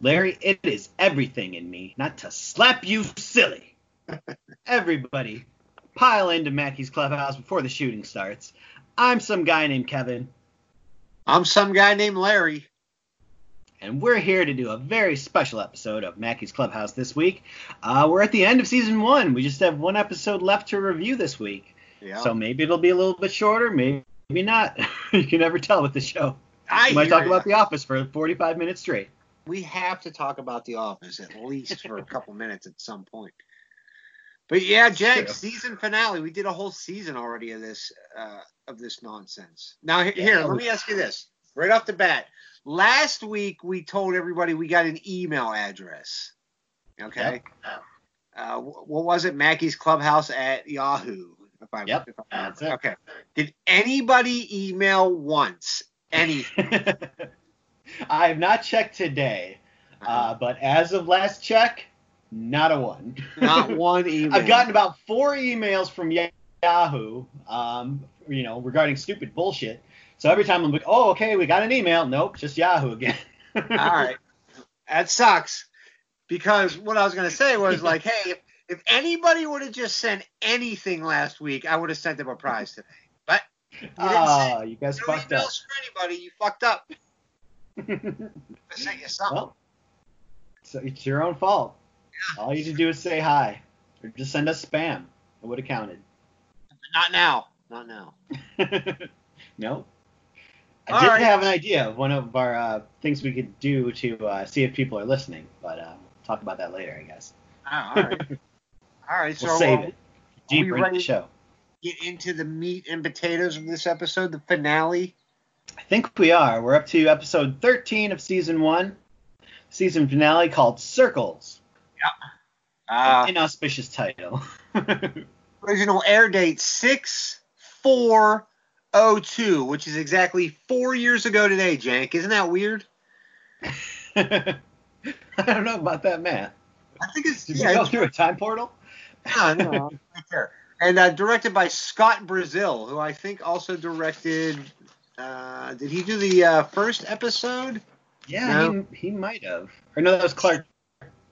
Larry, it is everything in me not to slap you silly. Everybody, pile into Mackey's clubhouse before the shooting starts. I'm some guy named Kevin, I'm some guy named Larry. and we're here to do a very special episode of Mackey's Clubhouse this week. Uh, we're at the end of season one. We just have one episode left to review this week. Yeah. So maybe it'll be a little bit shorter, maybe not. you can never tell with the show. I We might talk ya. about The Office for 45 minutes straight. We have to talk about The Office at least for a couple minutes at some point. But yeah, Jack, season finale. We did a whole season already of this uh, of this nonsense. Now he- Yeah, here, let me ask you this right off the bat. Last week we told everybody we got an email address. Okay. Uh, what was it? Mackey's Clubhouse at Yahoo. If I, Yep, if I that's it. Okay. Did anybody email once? Any? I have not checked today, uh, but as of last check, not a one. Not one email. I've gotten about four emails from Yahoo, um, you know, regarding stupid bullshit. So every time I'm like, oh, okay, we got an email. Nope, just Yahoo again. All right. That sucks. Because what I was going to say was like, hey, if, if anybody would have just sent anything last week, I would have sent them a prize today. But you didn't Ah, you guys no fucked up. for anybody. You fucked up. I sent you something. well, so it's your own fault. All you need to do is say hi, or just send us spam. It would have counted. Not now. Not now. no. I All did right. have an idea of one of our uh, things we could do to uh, see if people are listening, but uh, we'll talk about that later, I guess. Oh, all right. All right. So We'll save we'll it deeper ready? the show. get into the meat and potatoes of this episode, the finale. I think we are. We're up to episode 13 of season one, season finale called Circles. Yeah. Uh, Inauspicious title. original air date 6 4 02, which is exactly four years ago today, Jank. Isn't that weird? I don't know about that math. I think it's Did yeah, we go through a time portal? no, no, right there. And uh, directed by Scott Brazil, who I think also directed. Uh, did he do the uh, first episode? Yeah, No. he, he might have. Or no, that was Clark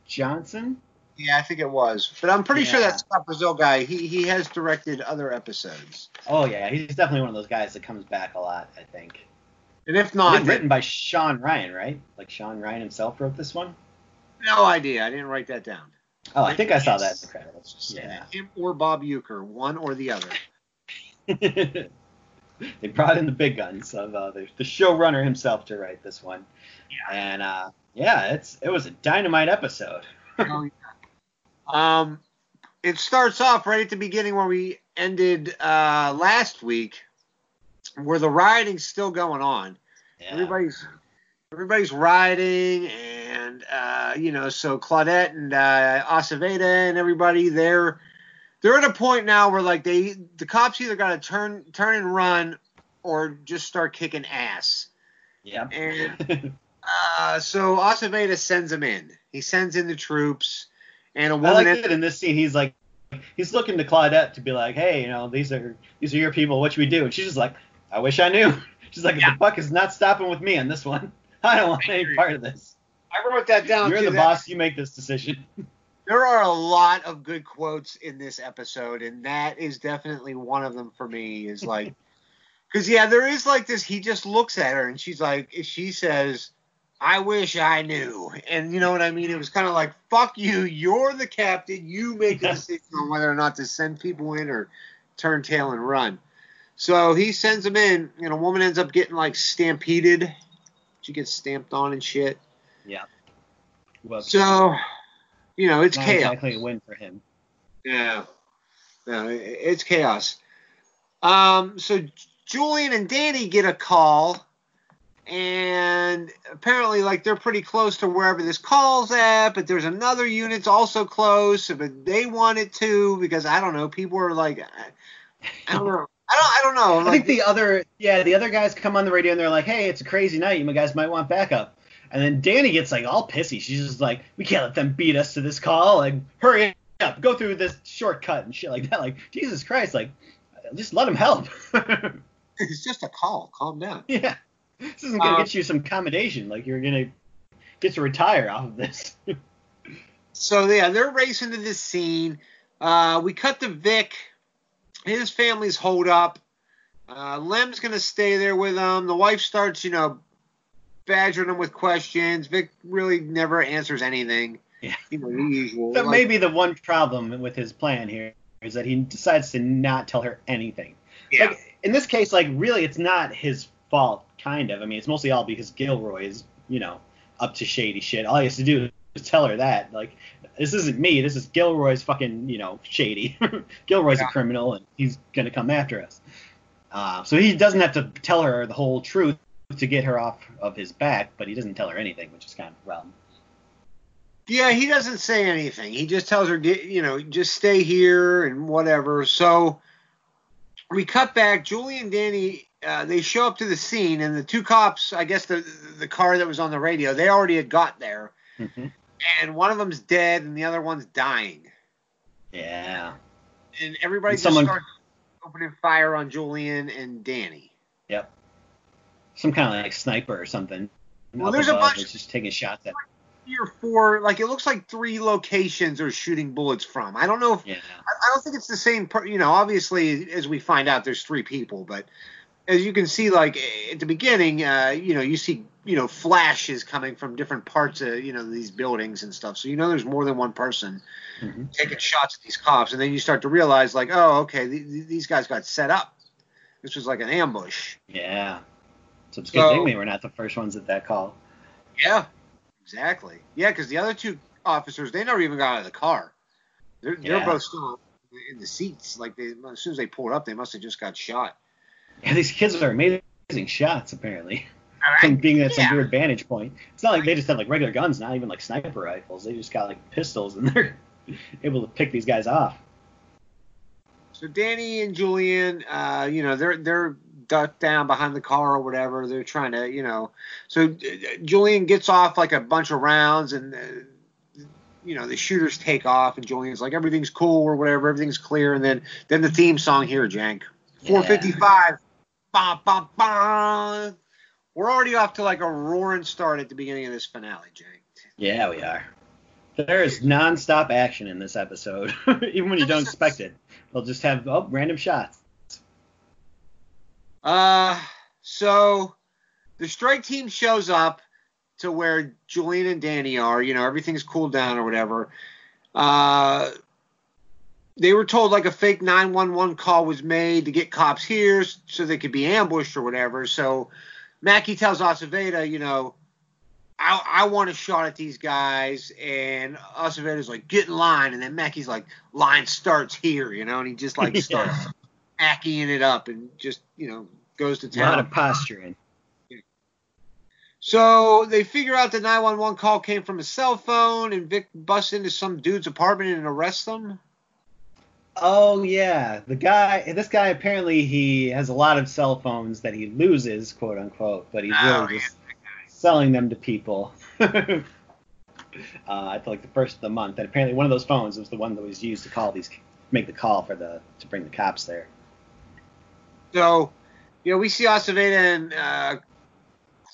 Johnson. Yeah, I think it was. But I'm pretty sure Yeah. that Scott Brazil guy, he, he has directed other episodes. Oh yeah, he's definitely one of those guys that comes back a lot. I think. And if It's not, written by Shawn Ryan, right? Like Shawn Ryan himself wrote this one. no idea. I didn't write that down. Oh, I think I saw that in the credits. Yeah. Him or Bob Uecker, one or the other. they brought in the big guns of uh, the, the showrunner himself to write this one. Yeah. And uh, yeah, it's it was a dynamite episode. Oh, yeah. Um, it starts off right at the beginning where we ended uh, last week, where the rioting's still going on. Yeah. Everybody's everybody's rioting, and uh, you know, so Claudette and uh, Aceveda and everybody they're they're at a point now where like they the cops either got to turn turn and run or just start kicking ass. Yeah. And uh, so Aceveda sends them in. He sends in the troops, and a I woman. like ends- it in this scene. He's like, he's looking to Claudette to be like, hey, you know, these are these are your people. What should we do? And she's just like, I wish I knew. She's like, Yeah. the buck is not stopping with me on this one. I don't want any part of this. I wrote that down. You're too. the That- boss. You make this decision. There are a lot of good quotes in this episode, and that is definitely one of them for me. Is like, because yeah, there is like this. He just looks at her, and she's like, she says, "I wish I knew," and you know what I mean. It was kind of like, "Fuck you, you're the captain. You make the Yeah. decision on whether or not to send people in or turn tail and run." So he sends them in, and a woman ends up getting like stampeded. She gets stamped on and shit. Yeah. Well, So, you know, it's not chaos. exactly a win for him. Yeah. No, it's chaos. Um, so Julien and Danny get a call, and apparently, like, they're pretty close to wherever this call's at, but there's another unit's also close, but they want it to because I don't know, people are like, I, I don't know. I don't, I don't know. I think the other, yeah, the other guys come on the radio and they're like, "Hey, it's a crazy night. You guys might want backup." And then Danny gets like all pissy. She's just like, "We can't let them beat us to this call. Like, hurry up, go through this shortcut and shit like that." Like, Jesus Christ, like, just let them help. It's just a call. Calm down. Yeah. This isn't gonna Um, get you some accommodation. Like you're gonna get to retire off of this. So yeah, they're racing to this scene. Uh, we cut to Vic. His family's holed up. Uh, Lem's gonna stay there with them. The wife starts, you know, badgering him with questions. Vic really never answers anything. Yeah. You know, the usual. that Like, may be the one problem with his plan here is that he decides to not tell her anything. yeah. Like in this case, like really, it's not his fault. Kind of. I mean, it's mostly all because Gilroy is, you know, up to shady shit. All he has to do is tell her that. Like, this isn't me. This is Gilroy's fucking, you know, shady. Gilroy's Yeah. a criminal, and he's gonna come after us. Uh, so he doesn't have to tell her the whole truth to get her off of his back, but he doesn't tell her anything, which is kind of problem. Yeah, he doesn't say anything. He just tells her, you know, just stay here and whatever. So we cut back. Julie and Danny, uh, they show up to the scene, and the two cops, I guess the the car that was on the radio, they already had got there, hmm and one of them's dead, and the other one's dying, Yeah. and everybody And someone- just starts opening fire on Julien and Danny. Yep. Some kind of like sniper or something. Well, there's a bunch- that's just taking shots at. Three or four, like it looks like three locations are shooting bullets from. I don't know if Yeah. I I don't think it's the same. Per, you know, obviously, as we find out, there's three people, but as you can see, like at the beginning, uh, you know, you see, you know, flashes coming from different parts of, you know, these buildings and stuff. So you know, there's more than one person hmm taking shots at these cops, and then you start to realize, like, oh, okay, th- th- these guys got set up. This was like an ambush. Yeah. So it's a good So- thing we were not the first ones at that call. Yeah, exactly. Yeah, because the other two officers, they never even got out of the car. They're, they're both still in the seats. Like they, as soon as they pulled up, they must have just got shot. Yeah, these kids are amazing shots apparently. From being at some Yeah. weird vantage point. It's not like they just have like regular guns, not even like sniper rifles. They just got like pistols and they're able to pick these guys off. So Danny and Julien, uh, you know, they're they're ducked down behind the car or whatever. They're trying to, you know, so uh, Julien gets off like a bunch of rounds, and uh, you know the shooters take off, and Julien's like everything's cool or whatever, everything's clear, and then then the theme song here, Jank, 455, bum bum bum. We're already off to like a roaring start at the beginning of this finale, Jank. Yeah, we are. There is non-stop action in this episode, even when you don't expect it. They'll just have oh random shots. Uh, so the strike team shows up to where Julien and Danny are. You know, everything's cooled down or whatever. Uh, they were told like a fake 911 call was made to get cops here so they could be ambushed or whatever. So Mackey tells Aceveda, you know, I, I want a shot at these guys, and Aceveda's like, get in line, and then Mackey's like, line starts here, you know, and he just like starts hacking it up and just you know goes to A lot town. of posturing. So they figure out the 911 call came from a cell phone, and Vic busts into some dude's apartment and arrests them. Oh yeah, the guy. This guy apparently he has a lot of cell phones that he loses, quote unquote, but he's Oh, really just selling them to people. uh, I feel like the first of the month, and apparently one of those phones was the one that was used to call these, make the call for the to bring the cops there. So, you know, we see Aceveda and uh,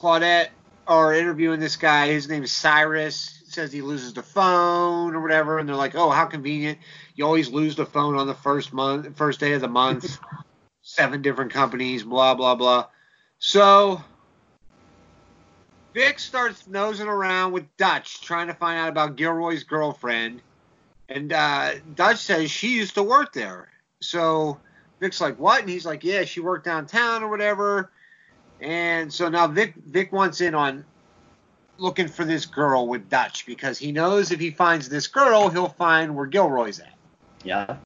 Claudette are interviewing this guy. His name is Cyrus. He says he loses the phone or whatever, and they're like, "Oh, how convenient! You always lose the phone on the first month, first day of the month. Seven different companies, blah blah blah." So. Vic starts nosing around with Dutch, trying to find out about Gilroy's girlfriend. And uh, Dutch says she used to work there. So Vic's like, what? And he's like, yeah, she worked downtown or whatever. And so now Vic Vic wants in on looking for this girl with Dutch because he knows if he finds this girl, he'll find where Gilroy's at. Yeah.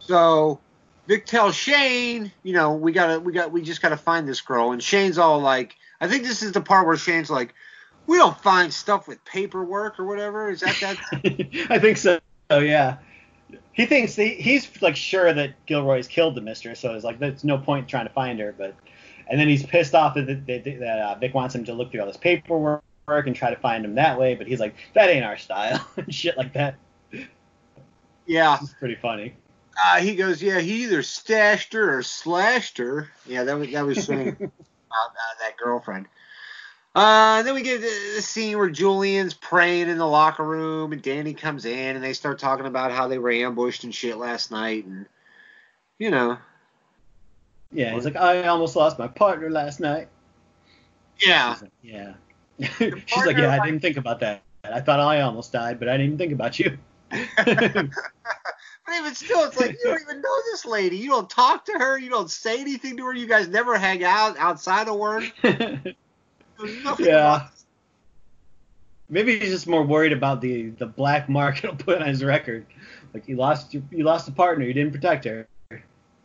So Vic tells Shane, you know, we gotta, we got, we just gotta find this girl. And Shane's all like, I think this is the part where Shane's like, we don't find stuff with paperwork or whatever. Is that that? I think so. Oh yeah. He thinks he, he's like sure that Gilroy's killed the mistress, so it's like there's no point trying to find her. But and then he's pissed off that that, that uh, Vic wants him to look through all this paperwork and try to find him that way. But he's like that ain't our style and shit like that. yeah. It's pretty funny. Uh, he goes, yeah, he either stashed her or slashed her. Yeah, that was that was saying about uh, that girlfriend. Uh, then we get the scene where Julien's praying in the locker room, and Danny comes in, and they start talking about how they were ambushed and shit last night, and you know. Yeah, he's like, I almost lost my partner last night. Yeah. Like, yeah. She's like, yeah, I didn't think about that. I thought I almost died, but I didn't even think about you. But even still, it's like you don't even know this lady. You don't talk to her. You don't say anything to her. You guys never hang out outside of work. Yeah. Maybe he's just more worried about the the black mark it'll put on his record. Like you lost you, you lost a partner, you didn't protect her.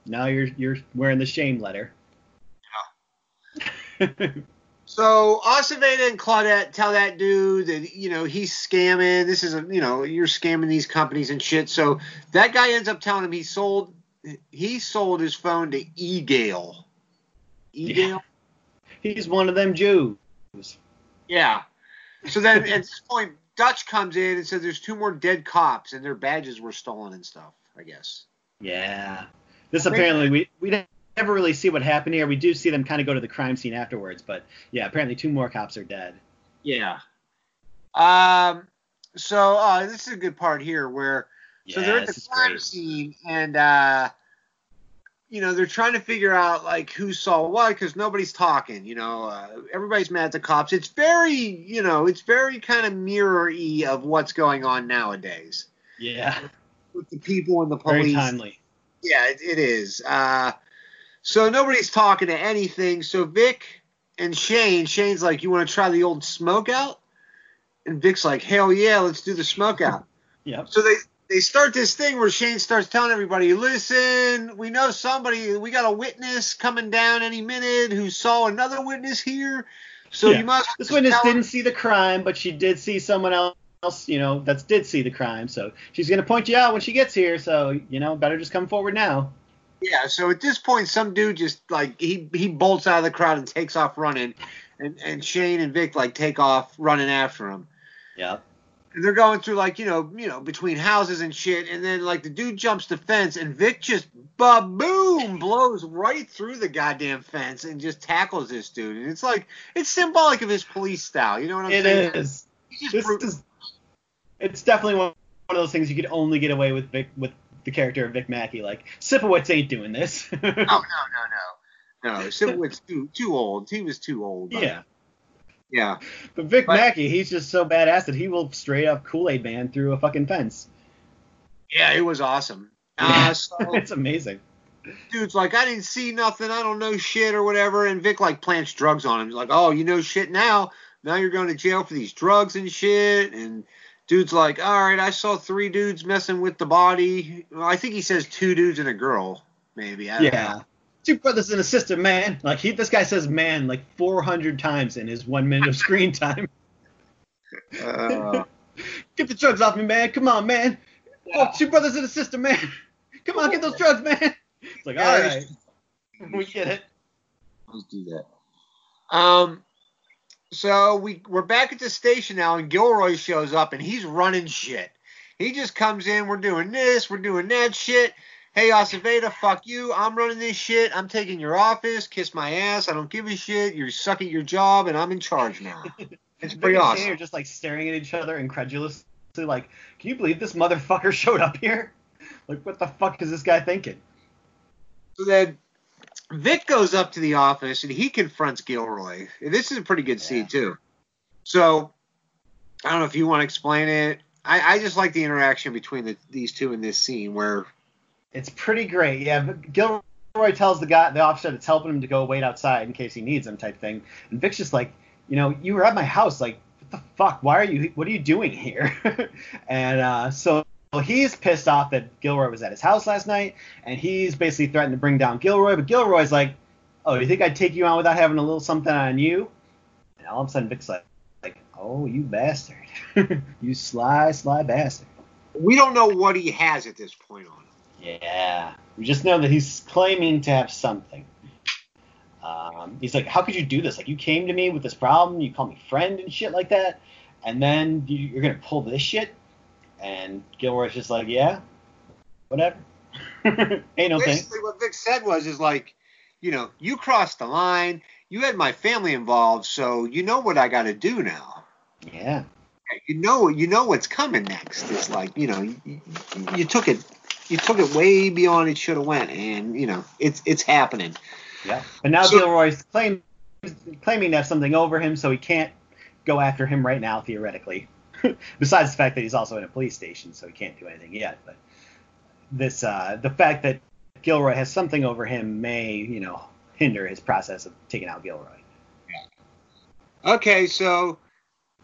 Now you're you're wearing the shame letter. Yeah. So Aceveda and Claudette tell that dude that you know he's scamming. This is a you know you're scamming these companies and shit. So that guy ends up telling him he sold he sold his phone to eGale. eGale. Yeah. He's one of them Jews. Yeah. So then at this point, Dutch comes in and says there's two more dead cops and their badges were stolen and stuff. I guess. Yeah. This apparently we we never really see what happened here. We do see them kind of go to the crime scene afterwards, but yeah, apparently two more cops are dead. Yeah. Um. So uh, this is a good part here where yeah, so they're at the crime great. scene and uh, you know they're trying to figure out like who saw what because nobody's talking. You know, uh, everybody's mad at the cops. It's very you know it's very kind of mirror-y of what's going on nowadays. Yeah. With the people and the police. Very timely. Yeah, it, it is. Uh, so nobody's talking to anything. So Vic and Shane, Shane's like, "You want to try the old smoke out?" And Vic's like, "Hell yeah, let's do the smoke out." yep. So they they start this thing where Shane starts telling everybody, "Listen, we know somebody. We got a witness coming down any minute who saw another witness here. So yeah. you must." This witness didn't see the crime, but she did see someone else, you know, that did see the crime. So she's gonna point you out when she gets here. So you know, better just come forward now. Yeah, so at this point, some dude just like he he bolts out of the crowd and takes off running, and and Shane and Vic like take off running after him. Yeah. And they're going through like you know you know between houses and shit, and then like the dude jumps the fence, and Vic just boom blows right through the goddamn fence and just tackles this dude, and it's like it's symbolic of his police style. You know what I'm it saying? It is. This is. It's definitely one of those things you could only get away with Vic with the character of Vic Mackey. Like Sipowicz ain't doing this. oh no no no no. Sipowicz too too old. He was too old. Yeah. Yeah. But Vic but, Mackey, he's just so badass that he will straight up Kool Aid Man through a fucking fence. Yeah, it was awesome. Uh, so, it's amazing. Dude's like, I didn't see nothing. I don't know shit or whatever. And Vic like plants drugs on him. He's like, oh, you know shit now. Now you're going to jail for these drugs and shit. And dude's like, all right, I saw three dudes messing with the body. Well, I think he says two dudes and a girl, maybe. yeah. Know. Two brothers and a sister, man. Like he, this guy says man like 400 times in his one minute of screen time. Uh, get the drugs off me, man. Come on, man. Yeah. Oh, two brothers and a sister, man. Come on, get those drugs, man. It's like, all right, we get it. Let's do that. Um, so we we're back at the station now, and Gilroy shows up, and he's running shit. He just comes in. We're doing this. We're doing that shit. Hey, Aceveda, fuck you. I'm running this shit. I'm taking your office. Kiss my ass. I don't give a shit. You suck at your job, and I'm in charge now. It's pretty awesome. You're just like staring at each other incredulously, like, can you believe this motherfucker showed up here? Like, what the fuck is this guy thinking? So then Vic goes up to the office and he confronts Gilroy. This is a pretty good yeah. scene too. So I don't know if you want to explain it. I, I just like the interaction between the, these two in this scene where it's pretty great. Yeah, Gilroy tells the guy, the officer that's helping him to go wait outside in case he needs him, type thing. And Vic's just like, you know, you were at my house. Like, what the fuck? Why are you? What are you doing here? and uh, so well, he's pissed off that Gilroy was at his house last night, and he's basically threatened to bring down Gilroy. But Gilroy's like, "Oh, you think I'd take you on without having a little something on you?" And all of a sudden, Vic's like, "Like, oh, you bastard, you sly, sly bastard." We don't know what he has at this point on. Yeah, we just know that he's claiming to have something. Um, he's like, "How could you do this? Like, you came to me with this problem, you call me friend and shit like that, and then you're gonna pull this shit." And Gilroy's just like, yeah, whatever. Ain't no thing. Basically, what Vic said was, is like, you know, you crossed the line. You had my family involved, so you know what I got to do now. Yeah. You know, you know what's coming next. It's like, you know, you, you, you took it, you took it way beyond it should have went, and you know, it's it's happening. Yeah. But now So- Gilroy's claim, claiming to have something over him, so he can't go after him right now, theoretically. Besides the fact that he's also in a police station, so he can't do anything yet. But this, uh, the fact that Gilroy has something over him may, you know, hinder his process of taking out Gilroy. Okay, so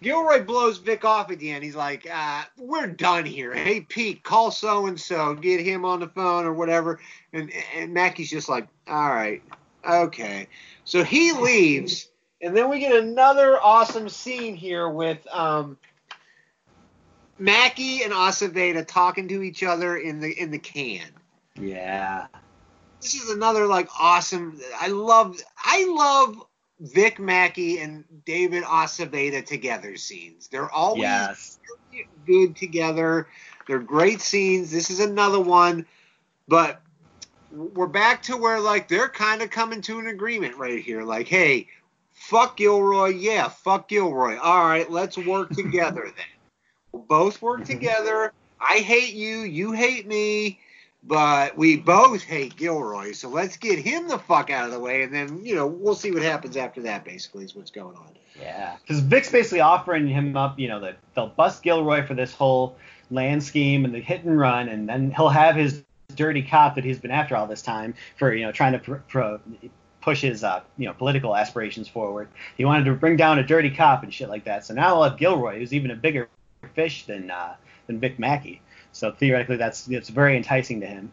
Gilroy blows Vic off at the end. He's like, uh, "We're done here. Hey Pete, call so and so, get him on the phone or whatever." And and Mackey's just like, "All right, okay." So he leaves, and then we get another awesome scene here with um, Mackey and Aceveda talking to each other in the in the can. Yeah. This is another like awesome. I love I love Vic Mackey and David Aceveda together scenes. They're always Yes. good together. They're great scenes. This is another one, but we're back to where like they're kind of coming to an agreement right here. Like, hey, fuck Gilroy, yeah, fuck Gilroy. All right, let's work together then. We'll both work together. I hate you, you hate me, but we both hate Gilroy. So let's get him the fuck out of the way, and then you know we'll see what happens after that. Basically, is what's going on. Yeah, because Vic's basically offering him up, you know, that they'll bust Gilroy for this whole land scheme and the hit and run, and then he'll have his dirty cop that he's been after all this time for, you know, trying to pr- pr- push his, uh, you know, political aspirations forward. He wanted to bring down a dirty cop and shit like that. So now we'll have Gilroy, who's even a bigger fish than uh, than Vic Mackey. So theoretically, that's it's very enticing to him.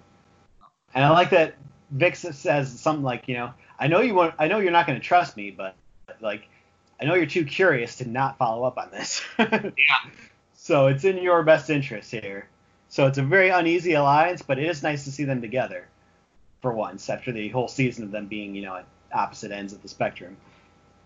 And I like that Vic says something like, you know, I know you want, I know you're not going to trust me, but like, I know you're too curious to not follow up on this. yeah. So it's in your best interest here. So it's a very uneasy alliance, but it is nice to see them together for once after the whole season of them being, you know, at opposite ends of the spectrum.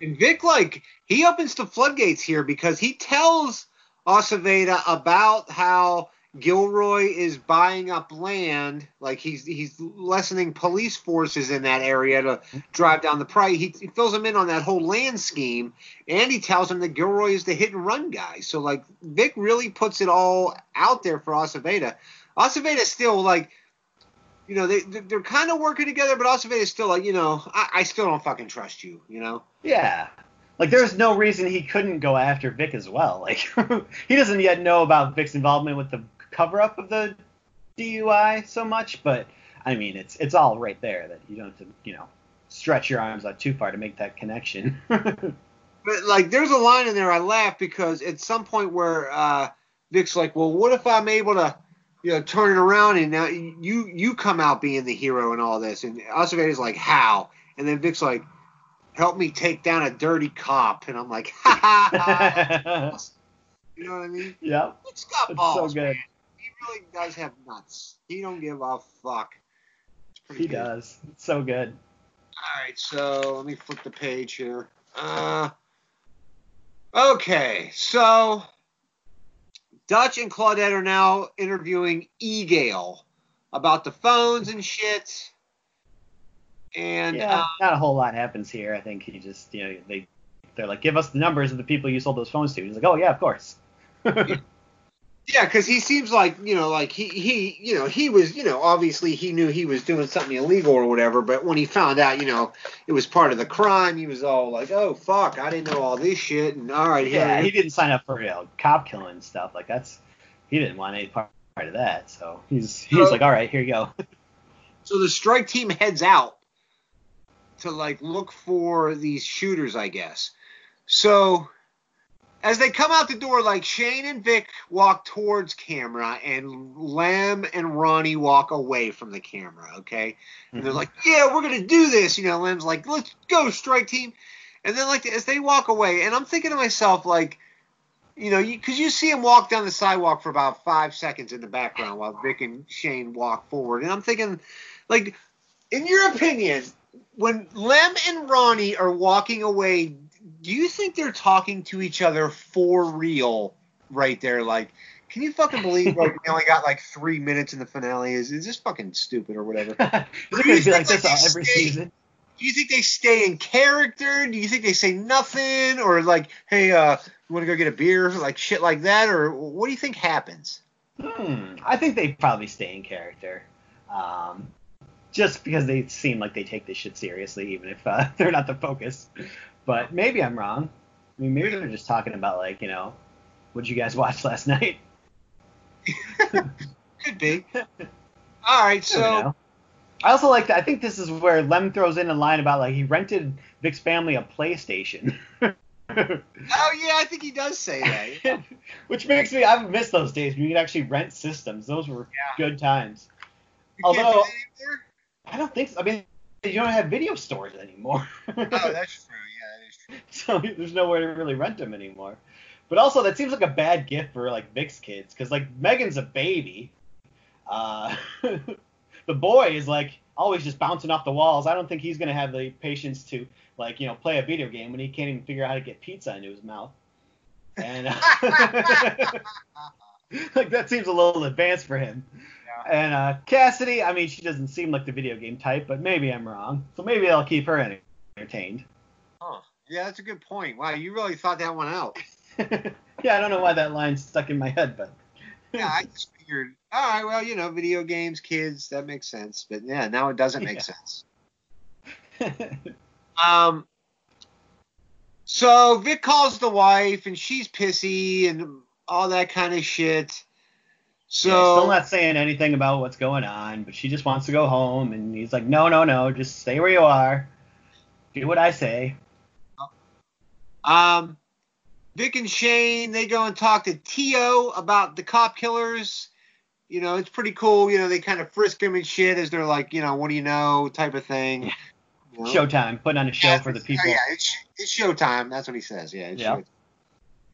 And Vic, like, he opens the floodgates here because he tells Aceveda about how Gilroy is buying up land, like he's he's lessening police forces in that area to drive down the price. He, he fills him in on that whole land scheme, and he tells him that Gilroy is the hit and run guy. So like Vic really puts it all out there for Aceveda. Aceveda still like, you know, they they're kind of working together, but Aceveda still like, you know, I, I still don't fucking trust you, you know. Yeah. Like there's no reason he couldn't go after Vic as well. Like he doesn't yet know about Vic's involvement with the cover up of the DUI so much, but I mean it's it's all right there that you don't have to, you know, stretch your arms out too far to make that connection. But like, there's a line in there I laugh because at some point where uh, Vic's like, "Well, what if I'm able to, you know, turn it around and now you you come out being the hero and all this?" And Aceveda's like, "How?" And then Vic's like, "Help me take down a dirty cop." And I'm like, "Ha ha ha!" You know what I mean? yeah Vic's got It's so good. man. He really does have nuts. He don't give a fuck. He good. does. It's so good. All right, so let me flip the page here. Uh, okay, so Dutch and Claudette are now interviewing Egale about the phones and shit. And Yeah, uh, not a whole lot happens here. I think he just, you know, they they're like, give us the numbers of the people you sold those phones to. He's like, oh yeah, of course. yeah, because he seems like you know, like he he you know he was you know obviously he knew he was doing something illegal or whatever, but when he found out you know it was part of the crime, he was all like, oh fuck, I didn't know all this shit, and all right, here yeah, he didn't sign up for you know cop killing stuff. Like that's he didn't want any part of that. So he's he's So- like, all right, here you go. So the strike team heads out to like look for these shooters, I guess. So as they come out the door, like Shane and Vic walk towards camera, and Lem and Ronnie walk away from the camera. Okay, and they're mm-hmm. like, "Yeah, we're gonna do this." You know, Lem's like, "Let's go, strike team." And then like as they walk away, and I'm thinking to myself like. You know, because you, see him walk down the sidewalk for about five seconds in the background while Vic and Shane walk forward, and I'm thinking, like, in your opinion, when Lem and Ronnie are walking away, do you think they're talking to each other for real right there? Like, Can you fucking believe like we only got like three minutes in the finale? Is is this fucking stupid or whatever? Is it gonna be like this all every season? Do you think they stay in character? Do you think they say nothing or like, hey, uh, you want to go get a beer, like shit like that, or what do you think happens? Hmm. I think they probably stay in character. Um, just because they seem like they take this shit seriously, even if uh, they're not the focus. But maybe I'm wrong. I mean, maybe they're just talking about like, you know, what you guys watch last night. Could be. All right, so I also like that. I think this is where Lem throws in a line about like he rented Vic's family a PlayStation. oh yeah, I think he does say that. Yeah. Which makes me I've missed those days when you could actually rent systems. Those were Yeah. good times. You Although-? I don't think so. I mean, you don't have video stores anymore. Oh, that's true. Yeah, that is true. so there's nowhere to really rent them anymore. But also, that seems like a bad gift for like Vic's kids, because like Megan's a baby. Uh, the boy is like always just bouncing off the walls. I don't think he's gonna have the patience to like you know play a video game when he can't even figure out how to get pizza into his mouth. And uh, like that seems a little advanced for him. Yeah. And uh, Cassidy, I mean, she doesn't seem like the video game type, but maybe I'm wrong. So maybe I'll keep her entertained. Huh. Yeah, that's a good point. Wow, you really thought that one out. yeah, I don't know why that line stuck in my head, but Yeah, I just figured. All right, well, you know, video games, kids, that makes sense. But yeah, now it doesn't make Yeah. sense. Um. So Vic calls the wife, and she's pissy and all that kind of shit. So Yeah, still not saying anything about what's going on, but she just wants to go home, and he's like, no, no, no, just stay where you are. Do what I say. Um, Vic and Shane, they go and talk to Tio about the cop killers. You know, it's pretty cool. You know, they kind of frisk him and shit as they're like, you know, what do you know, type of thing. Yeah. You know? Showtime, putting on a show Yeah, for the people. Yeah, it's, it's showtime. That's what he says. Yeah. Yeah. showtime.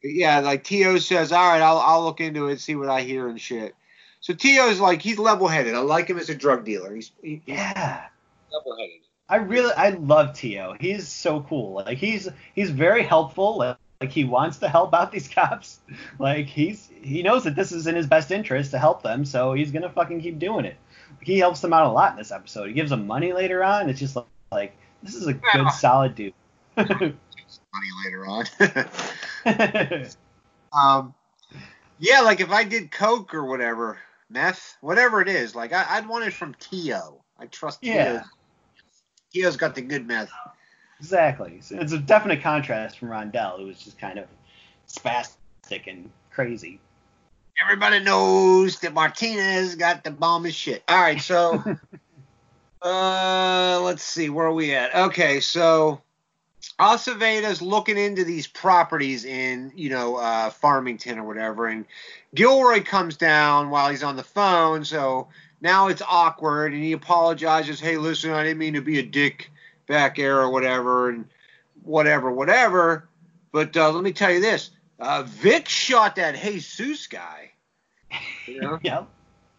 Yeah, like Tio says, all right, I'll I'll look into it, see what I hear and shit. So Tio's like he's level headed. I like him as a drug dealer. He's, he, Yeah. level headed. I really, I love Tio. He's so cool. Like he's he's very helpful. Like, like he wants to help out these cops. Like he's he knows that this is in his best interest to help them, so he's gonna fucking keep doing it. He helps them out a lot in this episode. He gives them money later on. It's just like, like this is a good Yeah. solid dude. Money later on. um, yeah, like if I did coke or whatever, meth, whatever it is, like I, I'd want it from Tio. I trust Yeah. Tio. Tio's got the good meth. exactly. So it's a definite contrast from Rondell, who was just kind of spastic and crazy. Everybody knows that Martinez got the bomb as shit. All right, so uh, let's see where are we at. Okay, so Aceveda's looking into these properties in you know uh, Farmington or whatever, and Gilroy comes down while he's on the phone. So now it's awkward, and he apologizes. Hey, listen, I didn't mean to be a dick back there or whatever, and whatever, whatever. But uh, let me tell you this: uh, Vic shot that Jesus guy. You know? Yep.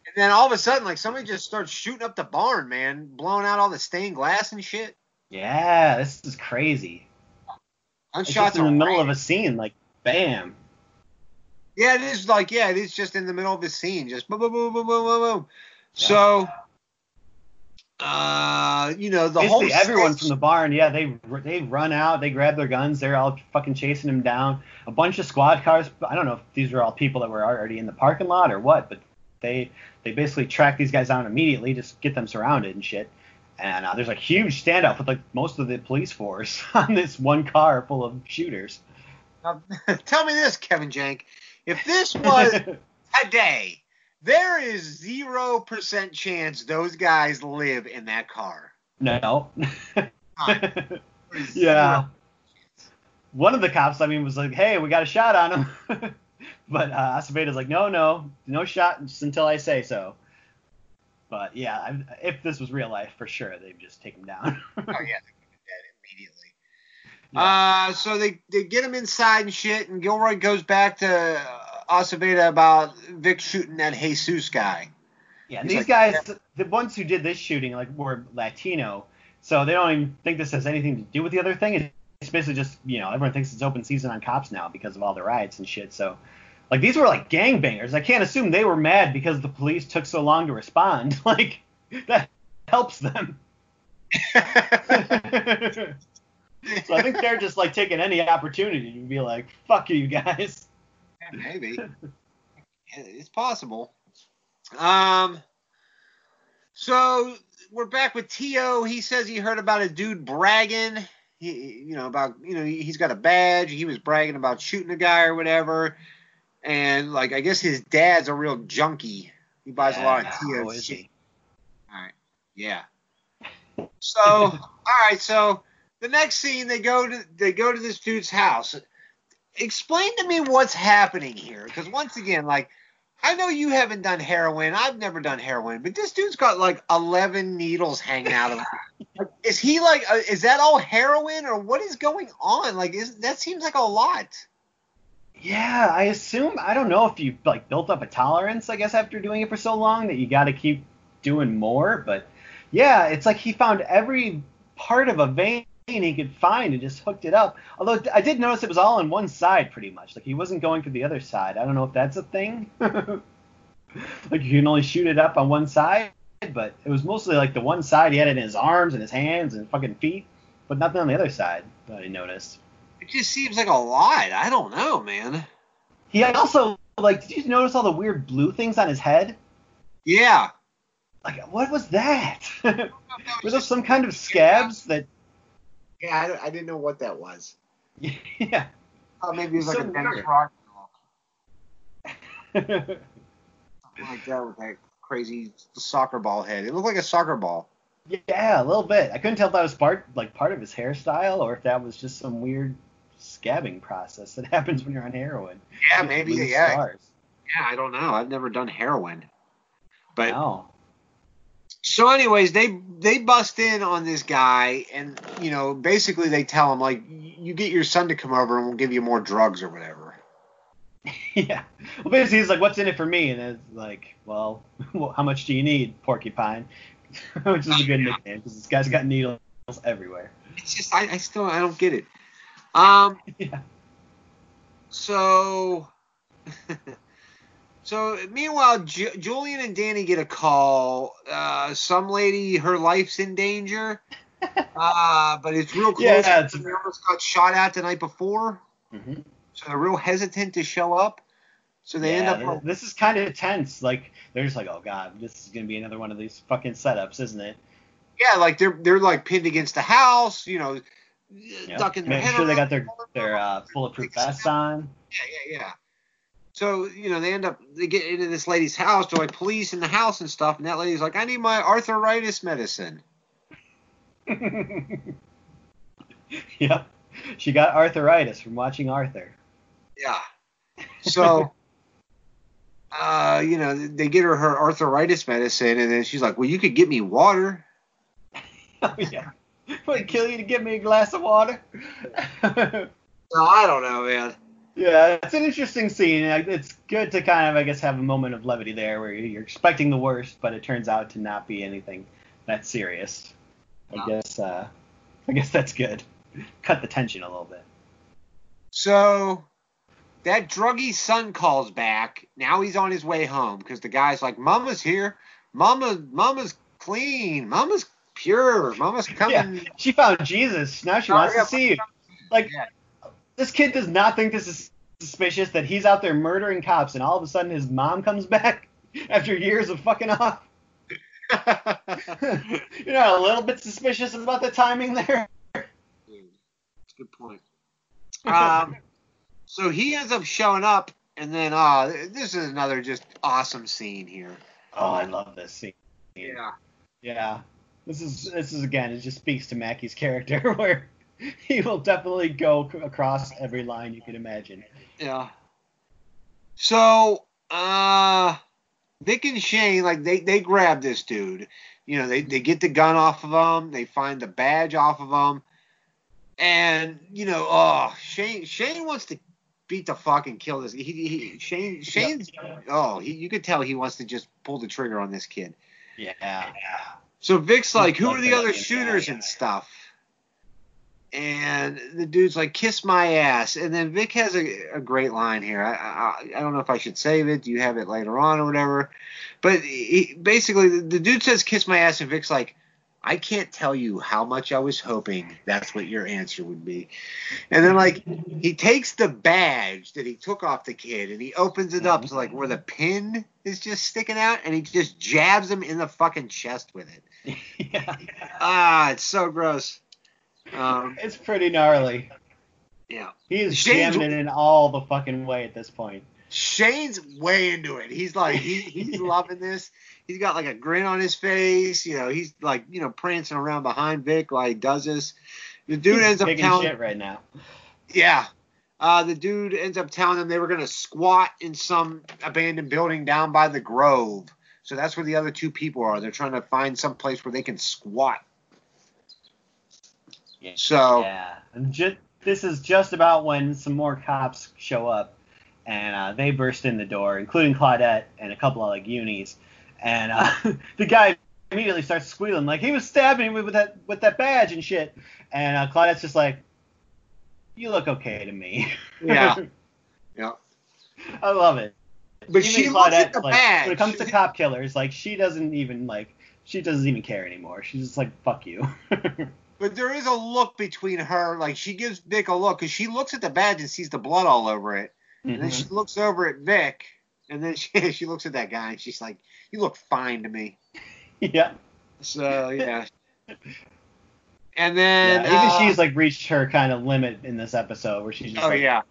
And then all of a sudden, like somebody just starts shooting up the barn, man, blowing out all the stained glass and shit. Yeah, this is crazy. Gunshots in the middle raining. of a scene, like bam. Yeah, it is like yeah, it is just in the middle of a scene, just boom, boom, boom, boom, boom, boom, boom. So, uh, you know, the Basically, whole everyone from the barn, yeah, they they run out, they grab their guns, they're all fucking chasing him down. A bunch of squad cars. I don't know if these were all people that were already in the parking lot or what, but they they basically track these guys down immediately, just get them surrounded and shit. And uh, there's a huge standoff with like most of the police force on this one car full of shooters. Now, tell me this, Kevin Jank. If this was today, there is zero percent chance those guys live in that car. no. Yeah. One of the cops, I mean, was like, "Hey, we got a shot on him," but uh, Aceveda's like, "No, no, no shot just until I say so." But yeah, I, if this was real life, for sure, they'd just take him down. Oh yeah, they would have dead immediately. Uh, so they they get him inside and shit, and Gilroy goes back to Aceveda about Vic shooting that Jesus guy. yeah, and these like- guys, the ones who did this shooting, like, were Latino, so they don't even think this has anything to do with the other thing. It's basically just, you know, everyone thinks it's open season on cops now because of all the riots and shit. So like these were like gangbangers. I can't assume they were mad because the police took so long to respond. Like that helps them. so I think they're just like taking any opportunity to be like, "Fuck you guys." Maybe. it's possible. Um. So we're back with Tio. He says he heard about a dude bragging. He, you know, about you know, he's got a badge. He was bragging about shooting a guy or whatever. And like, I guess his dad's a real junkie. He buys yeah, a lot of Tio shit. All right. Yeah. So, all right. So the next scene, they go to they go to this dude's house. Explain to me what's happening here, because once again, like I know you haven't done heroin. I've never done heroin, but this dude's got like 11 needles hanging out of him. like, is he like, uh, is that all heroin or what is going on? Like, is that seems like a lot. Yeah, I assume. I don't know if you like built up a tolerance, I guess, after doing it for so long that you got to keep doing more. But yeah, it's like he found every part of a vein he could find and just hooked it up. Although I did notice it was all on one side pretty much. Like he wasn't going for the other side. I don't know if that's a thing. like you can only shoot it up on one side, but it was mostly like the one side he had it in his arms and his hands and fucking feet, but nothing on the other side that I noticed. It just seems like a lot. I don't know, man. He also like did you notice all the weird blue things on his head? Yeah. Like what was that? Were those some kind of scabs that yeah, I, I, didn't know what that was. Yeah. Oh, maybe it was like so a Dennis Rodman. Something like that with that crazy soccer ball head. It looked like a soccer ball. Yeah, a little bit. I couldn't tell if that was part like part of his hairstyle or if that was just some weird scabbing process that happens when you're on heroin. Yeah, maybe. Yeah. Stars. Yeah, I don't know. I've never done heroin. But no. So, anyways, they they bust in on this guy, and you know, basically they tell him like, you get your son to come over, and we'll give you more drugs or whatever. yeah. Well, basically, he's like, "What's in it for me?" And it's like, "Well, how much do you need, Porcupine?" Which is a good nickname because this guy's got needles everywhere. It's just, I, I still, I don't get it. Um. yeah. So. So meanwhile, Ju- Julien and Danny get a call. Uh, some lady, her life's in danger. Uh, but it's real close. Yeah, it's... They almost got shot at the night before. Mm-hmm. So they're real hesitant to show up. So they yeah, end up. This is kind of tense. Like they're just like, oh god, this is gonna be another one of these fucking setups, isn't it? Yeah, like they're they're like pinned against the house, you know, yeah. ducking Make sure they got their their uh, bulletproof vests on. Yeah, yeah, yeah. So you know they end up they get into this lady's house. They're like police in the house and stuff, and that lady's like, I need my arthritis medicine. yep, she got arthritis from watching Arthur. Yeah. So. uh, you know, they get her her arthritis medicine, and then she's like, "Well, you could get me water." oh yeah, would kill you to give me a glass of water. no, I don't know, man. Yeah, it's an interesting scene. It's good to kind of, I guess, have a moment of levity there where you're expecting the worst, but it turns out to not be anything that serious. I guess, uh, I guess that's good. Cut the tension a little bit. So that druggy son calls back. Now he's on his way home because the guy's like, "Mama's here. Mama, Mama's clean. Mama's pure. Mama's coming." Yeah, she found Jesus. Now she oh, wants to see you. Like, yeah this kid does not think this is suspicious that he's out there murdering cops and all of a sudden his mom comes back after years of fucking off. You're not a little bit suspicious about the timing there. That's a good point. Um, so he ends up showing up, and then uh, this is another just awesome scene here. Oh, I love this scene. Yeah. Yeah. This is this is again it just speaks to Mackey's character where he will definitely go across every line you can imagine. Yeah. So, uh, Vic and Shane, like they they grab this dude. You know, they they get the gun off of him. They find the badge off of him. And you know, oh, Shane Shane wants to beat the fuck and kill this. He, he Shane Shane's oh, he, you could tell he wants to just pull the trigger on this kid. Yeah. So Vic's like, who are the other shooters and stuff? And the dude's like, "Kiss my ass," and then Vic has a, a great line here. I, I I don't know if I should save it. Do you have it later on or whatever? But he, basically, the, the dude says, "Kiss my ass," and Vic's like, "I can't tell you how much I was hoping that's what your answer would be." And then like he takes the badge that he took off the kid and he opens it up to like where the pin is just sticking out, and he just jabs him in the fucking chest with it. yeah. Ah, it's so gross. Um, It's pretty gnarly. yeah. He is Shane's- jamming it in all the fucking way at this point. Shane's way into it. He's like he, he's loving this. He's got like a grin on his face. You know, he's like you know prancing around behind Vic while he does this. The dude He's ends up telling, shit right now. yeah. Uh, the dude ends up telling them they were gonna squat in some abandoned building down by the Grove. So that's where the other two people are. They're trying to find some place where they can squat. Yeah. So Yeah. And ju- this is just about when some more cops show up, and uh, they burst in the door, including Claudette and a couple of like unis, and uh, the guy immediately starts squealing like he was stabbing me with that with that badge and shit, and uh, Claudette's just like, "You look okay to me." Yeah. yeah. I love it. But Even she looks at the like, badge. When it comes to cop killers, like she doesn't even like she doesn't even care anymore. She's just like, "Fuck you." But there is a look between her, like she gives Vic a look, because she looks at the badge and sees the blood all over it, and then she Mhm. looks over at Vic, and then she she looks at that guy and she's like, "You look fine to me." yeah. So yeah. And then yeah, even uh, she's like reached her kind of limit in this episode where she's just oh like, yeah,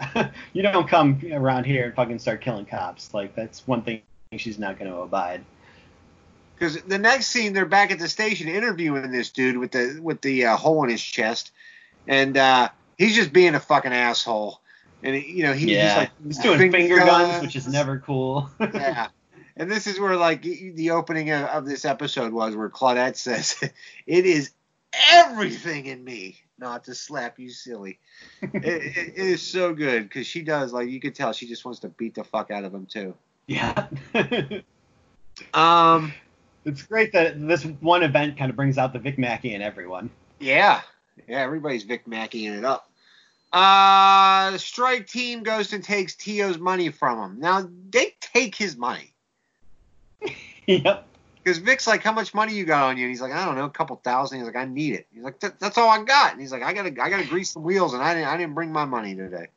you don't come around here and fucking start killing cops. Like that's one thing she's not going to abide. Because the next scene they're back at the station interviewing this dude with the with the uh, hole in his chest, and uh, he's just being a fucking asshole. And you know he, he's like he's doing finger finger guns, guns. which is never cool. yeah. And this is where like the opening of, of this episode was where Claudette says, "It is everything in me not to slap you silly." it, it, it is so good because she does like you could tell she just wants to beat the fuck out of him too. yeah. Um. It's great that this one event kind of brings out the Vic Mackey in everyone. Yeah. Yeah. Everybody's Vic Mackeying it up. Uh, the strike team goes and takes Tio's money from him. Now they take his money. yep. Because Vic's like, how much money you got on you? And he's like, I don't know, a couple thousand. He's like, I need it. He's like, that's all I got. And he's like, I gotta, I gotta grease some wheels, and I didn't, I didn't bring my money today.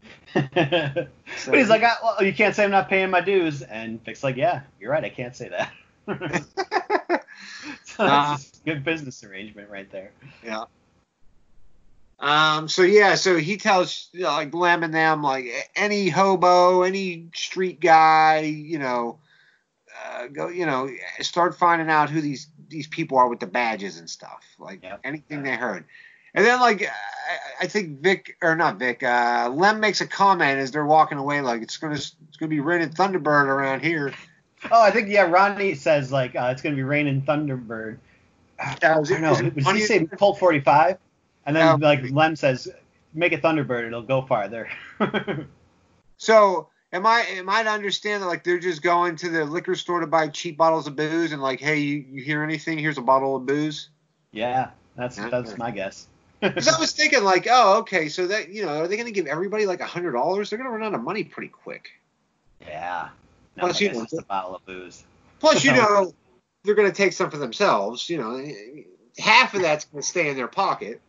but he's like, "Ah, well, you can't say I'm not paying my dues. And Vic's like, yeah, you're right. I can't say that. So Uh, that's just a good business arrangement right there. yeah. Um. So yeah. So he tells you know, like Lem and them like any hobo, any street guy, you know, uh, go, you know, start finding out who these these people are with the badges and stuff. Like Yep. anything they heard. And then like I, I think Vic or not Vic, uh, Lem makes a comment as they're walking away like it's gonna it's gonna be raining Thunderbird around here. Oh, I think yeah. Ronnie says like uh, it's gonna be rain raining Thunderbird. I don't know. it he say Colt 45? And then Oh. like Lem says, make it Thunderbird. It'll go farther. So am I am I to understand that like they're just going to the liquor store to buy cheap bottles of booze and like, hey, you, you hear anything? Here's a bottle of booze. yeah, that's Yeah. that's my guess. Because I was thinking like, oh, okay, so that you know, are they going to give everybody like a hundred dollars? They're going to run out of money pretty quick. yeah. No, Plus, you know, it's a bottle of booze. Plus, you know, they're going to take some for themselves. You know, half of that's going to stay in their pocket.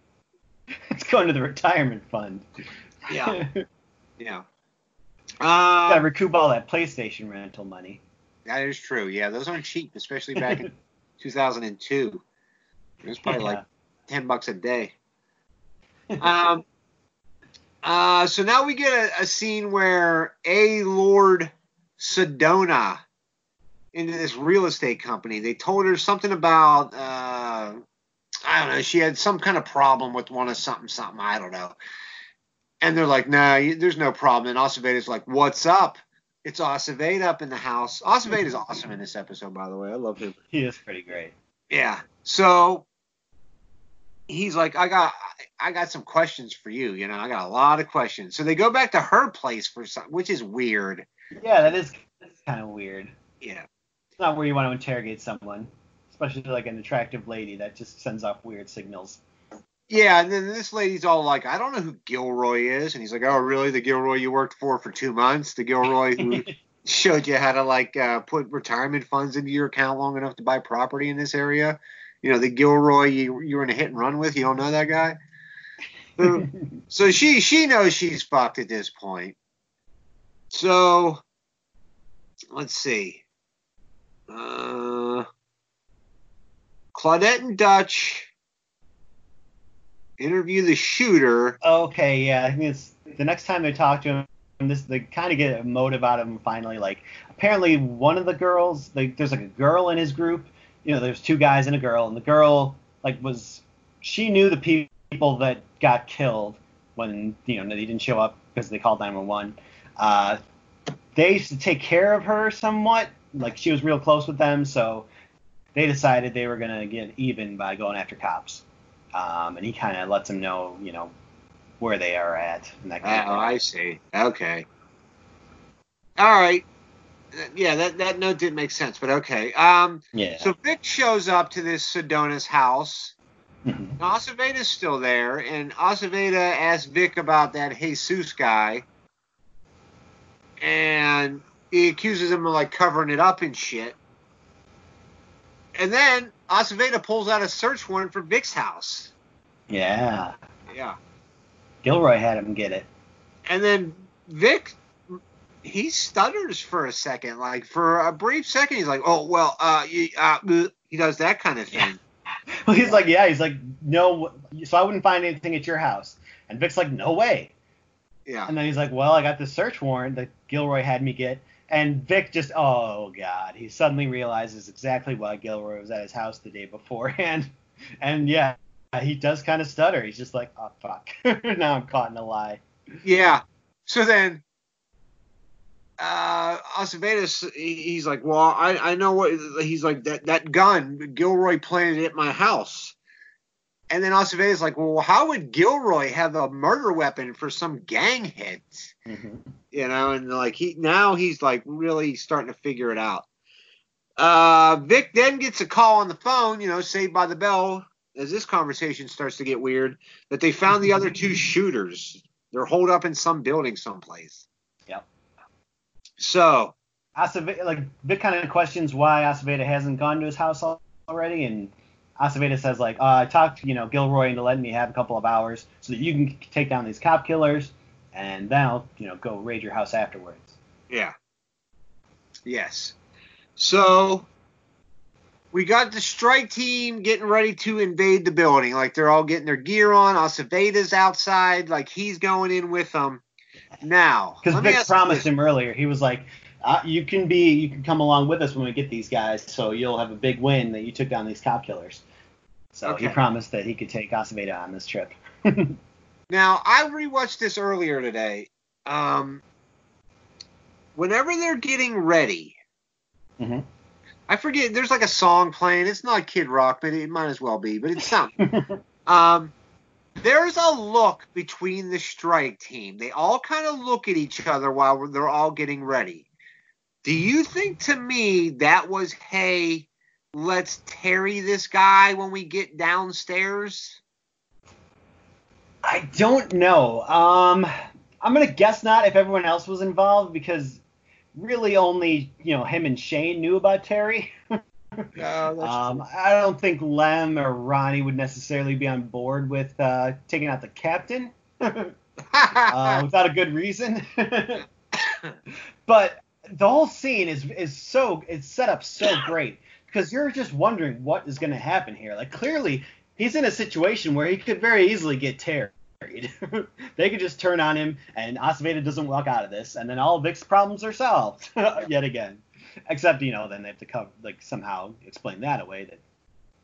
It's going to the retirement fund. Yeah. Yeah. Gotta Um, recoup all that PlayStation rental money. that is true. Yeah, those aren't cheap, especially back in 2002. It was probably like ten bucks a day. Um. Uh. So now we get a, a scene where a Lord Sedona into this real estate company. They told her something about uh, I don't know. She had some kind of problem with one of something something. I don't know. And they're like, nah, there's no problem. And Aceveda's like, what's up? It's Aceveda up in the house. Aceveda's awesome in this episode, by the way. I love him. he is pretty great. Yeah. So he's like, I got, I got some questions for you. You know, I got a lot of questions. So they go back to her place for some, which is weird. Yeah, that is kind of weird. Yeah. It's not where you want to interrogate someone, especially like an attractive lady that just sends off weird signals. Yeah, and then this lady's all like, I don't know who Gilroy is. And he's like, Oh, really? The Gilroy you worked for for two months? The Gilroy who showed you how to like uh, put retirement funds into your account long enough to buy property in this area? You know, the Gilroy you, you were in a hit and run with? You don't know that guy? So, so she she knows she's fucked at this point. So let's see. Uh, Claudette and Dutch interview the shooter. Okay, yeah. I think it's the next time they talk to him, this they kind of get a motive out of him finally. Like apparently one of the girls, there's like a girl in his group. You know, there's two guys and a girl, and the girl like was she knew the people that got killed when you know they didn't show up because they called 911. Uh, they used to take care of her somewhat. Like she was real close with them, so they decided they were gonna get even by going after cops. Um, and he kind of lets them know, you know, where they are at. And that kind oh, I see. Okay. All right. Yeah, that, that note didn't make sense, but okay. Um, yeah. So Vic shows up to this Sedona's house. Mhm. Aceveda's still there, and Aceveda asks Vic about that Jesus guy, and he accuses him of like covering it up and shit. And then Aceveda pulls out a search warrant for Vic's house. yeah. Yeah. Gilroy had him get it. And then Vic, he stutters for a second, like for a brief second, he's like, "Oh well, uh, you, uh, he does that kind of thing." Well, he's like, yeah. He's like, no. So I wouldn't find anything at your house. And Vic's like, no way. Yeah. And then he's like, well, I got this search warrant that Gilroy had me get. And Vic just, oh god, he suddenly realizes exactly why Gilroy was at his house the day beforehand. And yeah, he does kind of stutter. He's just like, oh fuck, now I'm caught in a lie. Yeah. So then, uh, Aceveda, he- he's like, well, I, I know what he's like that that gun Gilroy planted at my house. And then Aceveda's like, well, how would Gilroy have a murder weapon for some gang hit? you know, and like he now he's like really starting to figure it out. Uh, Vic then gets a call on the phone, you know, saved by the bell, as this conversation starts to get weird, that they found the other two shooters. They're holed up in some building someplace. Yep. So, Aceveda, like Vic kind of questions why Aceveda hasn't gone to his house already, and Aceveda says like, uh, I talked, you know, Gilroy into letting me have a couple of hours so that you can take down these cop killers, and then I'll, you know, go raid your house afterwards. yeah. Yes. So, we got the strike team getting ready to invade the building. Like, they're all getting their gear on. Aceveda's outside. Like, he's going in with them. Now, Because Vic promised him earlier, he was like, uh, you can be, you can come along with us when we get these guys, so you'll have a big win that you took down these cop killers. So he promised that he could take Aceveda on this trip. Now, I rewatched this earlier today. Um, whenever they're getting ready, Mhm. I forget. There's like a song playing. It's not Kid Rock, but it might as well be. But it's something. um, there's a look between the strike team. They all kind of look at each other while they're all getting ready. Do you think to me that was, hey, let's tarry this guy when we get downstairs? I don't know. Um, I'm gonna guess not if everyone else was involved because really only you know him and Shane knew about Terry. um, I don't think Lem or Ronnie would necessarily be on board with uh, taking out the captain uh, without a good reason. but the whole scene is is so it's set up so great because you're just wondering what is going to happen here. Like clearly he's in a situation where he could very easily get tarried. they could just turn on him and Aceveda doesn't walk out of this, and then all Vic's problems are solved yet again. Except you know then they have to cover like somehow explain that away that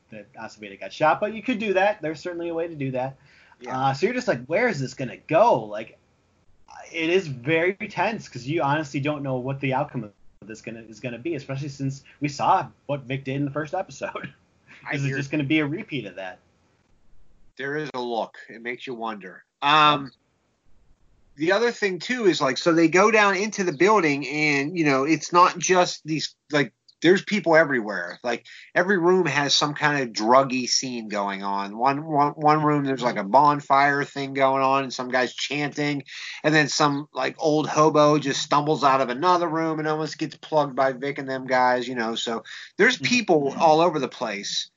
that Aceveda got shot, but you could do that. There's certainly a way to do that. Yeah. Uh, so you're just like, where is this gonna go? Like, it is very tense because you honestly don't know what the outcome of this gonna is gonna be, especially since we saw what Vic did in the first episode. Is it just gonna be a repeat of that? there is a look. It makes you wonder. Um, the other thing too is like, so they go down into the building, and you know, it's not just these like there's people everywhere. Like every room has some kind of druggy scene going on. One one one room there's like a bonfire thing going on, and some guys chanting, and then some like old hobo just stumbles out of another room and almost gets plugged by Vic and them guys. You know, so there's mm-hmm. people all over the place.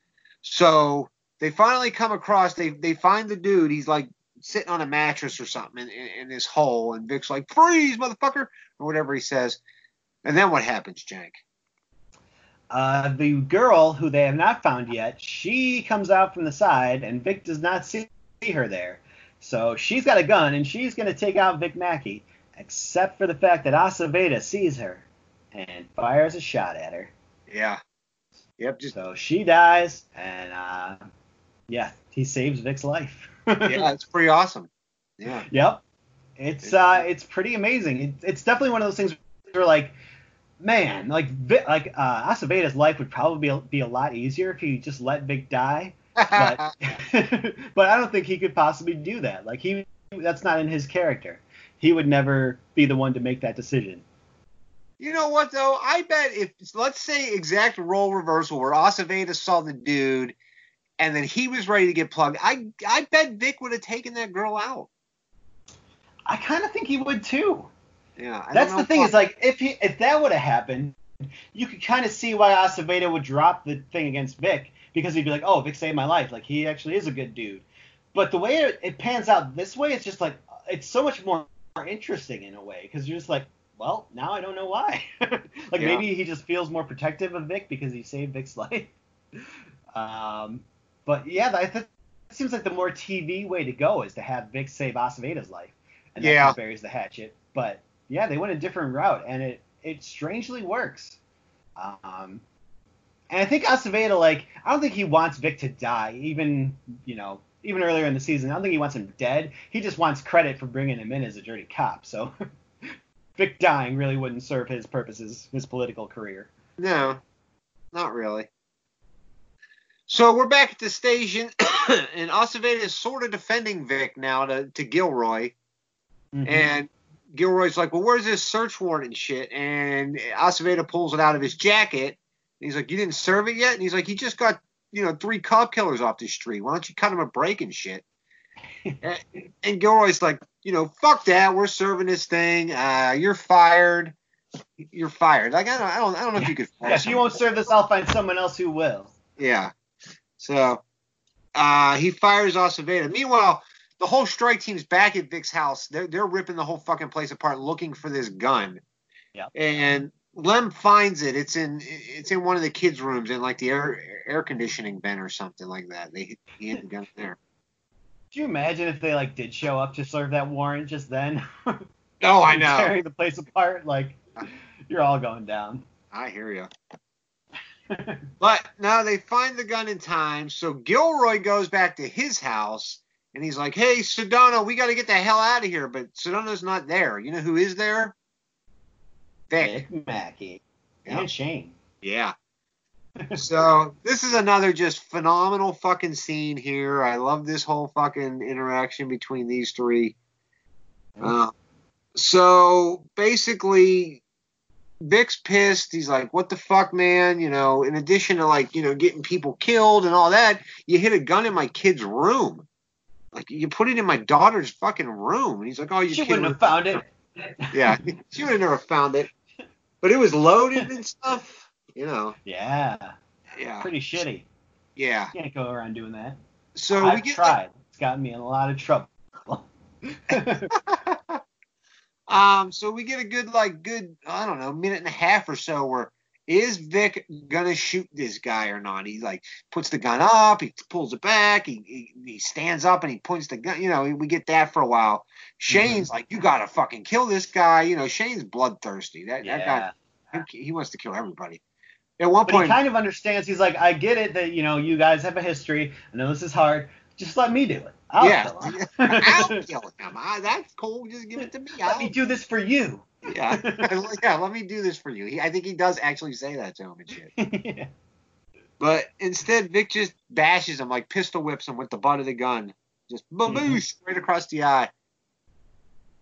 So they finally come across. They they find the dude. He's like sitting on a mattress or something in, in, in this hole, and Vic's like, "Freeze, motherfucker!" or whatever he says. And then what happens, Jank? Uh, the girl who they have not found yet, she comes out from the side, and Vic does not see her there. So she's got a gun, and she's going to take out Vic Mackey, except for the fact that Aceveda sees her and fires a shot at her. Yeah. Yep. Just So she dies, and uh, yeah, he saves Vic's life. yeah, it's pretty awesome. Yeah. Yep. It's uh, it's pretty amazing. It, it's definitely one of those things where like, man, like like uh, Aceveda's life would probably be, be a lot easier if he just let Vic die. But but I don't think he could possibly do that. Like he that's not in his character. He would never be the one to make that decision. You know what though? I bet if let's say exact role reversal where Aceveda saw the dude and then he was ready to get plugged, I I bet Vic would have taken that girl out. I kind of think he would too. Yeah. I That's the thing if is like if he if that would have happened, you could kind of see why Aceveda would drop the thing against Vic because he'd be like, oh, Vic saved my life. Like he actually is a good dude. But the way it, it pans out this way, it's just like it's so much more interesting in a way because you're just like, well, now I don't know why. like Yeah. maybe he just feels more protective of Vic because he saved Vic's life. Um, but yeah, I think it seems like the more TV way to go is to have Vic save Aceveda's life, and that Yeah. kind buries the hatchet. But yeah, they went a different route, and it it strangely works. Um, and I think Aceveda, like, I don't think he wants Vic to die, even you know, even earlier in the season. I don't think he wants him dead. He just wants credit for bringing him in as a dirty cop. So Vic dying really wouldn't serve his purposes, his political career. No, not really. So we're back at the station, and Aceveda is sort of defending Vic now to, to Gilroy. Mhm. And Gilroy's like, well, where's this search warrant and shit? And Aceveda pulls it out of his jacket. And he's like, you didn't serve it yet? And he's like, he just got, you know, three cop killers off the street. Why don't you cut him a break and shit? and, and Gilroy's like, you know, fuck that. We're serving this thing. Uh, you're fired. You're fired. Like, I don't, I don't, I don't know if you could. fire Yeah, if you won't serve this, I'll find someone else who will. Yeah. So uh, he fires Aceveda. Meanwhile, the whole strike team's back at Vic's house. They're they're ripping the whole fucking place apart looking for this gun. Yeah. And Lem finds it. It's in it's in one of the kids' rooms in like the air air conditioning vent or something like that. They he had the gun there. Could you imagine if they like did show up to serve that warrant just then? Oh, I know. Tearing the place apart, like you're all going down. I hear you. But no, they find the gun in time. So Gilroy goes back to his house and he's like, "Hey, Sedona, we got to get the hell out of here." But Sedona's not there. You know who is there? Vic. Vic Mackey Yeah. and Shane. Yeah. so this is another just phenomenal fucking scene here. I love this whole fucking interaction between these three. Uh, so basically, Vic's pissed. He's like, "What the fuck, man? You know, in addition to like, you know, getting people killed and all that, you hit a gun in my kid's room. Like, you put it in my daughter's fucking room." And he's like, "Oh, you she wouldn't have found it. yeah, she would have never found it. But it was loaded and stuff. You know. Yeah, Yeah. pretty shitty. Yeah. Can't go around doing that. So we I've get tried. It's gotten me in a lot of trouble. um so we get a good like good I don't know minute and a half or so where is Vic gonna shoot this guy or not? He like puts the gun up, he pulls it back, he he, he stands up and he points the gun. You know, we get that for a while. Shane's Mm-hmm. like, you gotta fucking kill this guy. You know, Shane's bloodthirsty. That that guy, he, he wants to kill everybody. At one But he kind of understands. He's like, I get it that you know you guys have a history. I know this is hard. Just let me do it. I'll yeah, kill him. I'll kill him. I, that's cool. Just give it to me. Let I'll me do this for you. Yeah, yeah. Let me do this for you. He, I think he does actually say that to him and shit. yeah. But instead, Vic just bashes him, like pistol whips him with the butt of the gun, just baboosh right across the eye.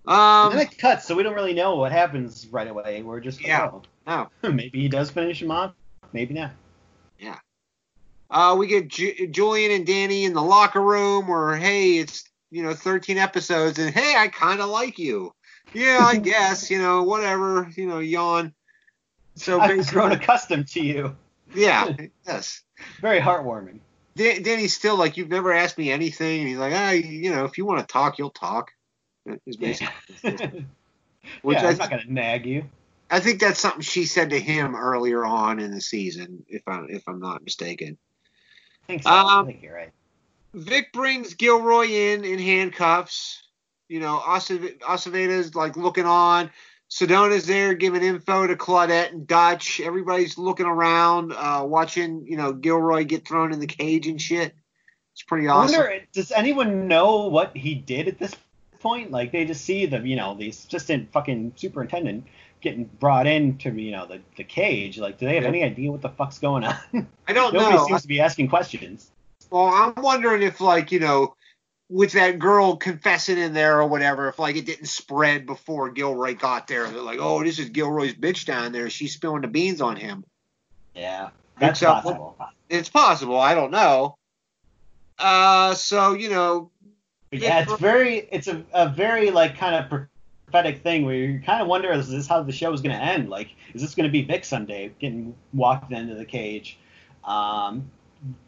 And Um, then it cuts, so we don't really know what happens right away. We're just like, Yeah. oh, no, maybe he does finish him off. maybe not. Uh, we get Ju- Julien and Danny in the locker room where, hey, it's, you know, 13 episodes and, hey, I kind of like you. Yeah, I guess, you know, whatever, you know, yawn. So I've basically, grown accustomed to you. yeah, yes. Very heartwarming. Dan- Danny's still like, you've never asked me anything. And he's like, ah, you know, if you want to talk, you'll talk. Yeah, which I, I'm th- not gonna nag you. I think that's something she said to him earlier on in the season, if I'm if I'm not mistaken. I think so. I Um, think you're right. Vic brings Gilroy in in handcuffs. You know, Acev- Aceveda's like looking on. Sedona's there giving info to Claudette and Dutch. Everybody's looking around, uh, watching, you know, Gilroy get thrown in the cage and shit. It's pretty I awesome. wonder, does anyone know what he did at this point? Like, they just see the, you know, the assistant fucking superintendent getting brought into, you know, the, the cage. Like, do they have any idea what the fuck's going on? I don't Nobody know. seems to be asking questions. Well, I'm wondering if, like, you know, with that girl confessing in there or whatever, if like it didn't spread before Gilroy got there. They're like, oh, this is Gilroy's bitch down there. She's spilling the beans on him. Yeah, that's Except- possible. It's possible. I don't know. Uh, so you know, yeah, it's very, it's a, a very like kind of prophetic thing where you kind of wonder is this how the show is going to end? Like, is this going to be Vic someday getting walked into the cage? Um,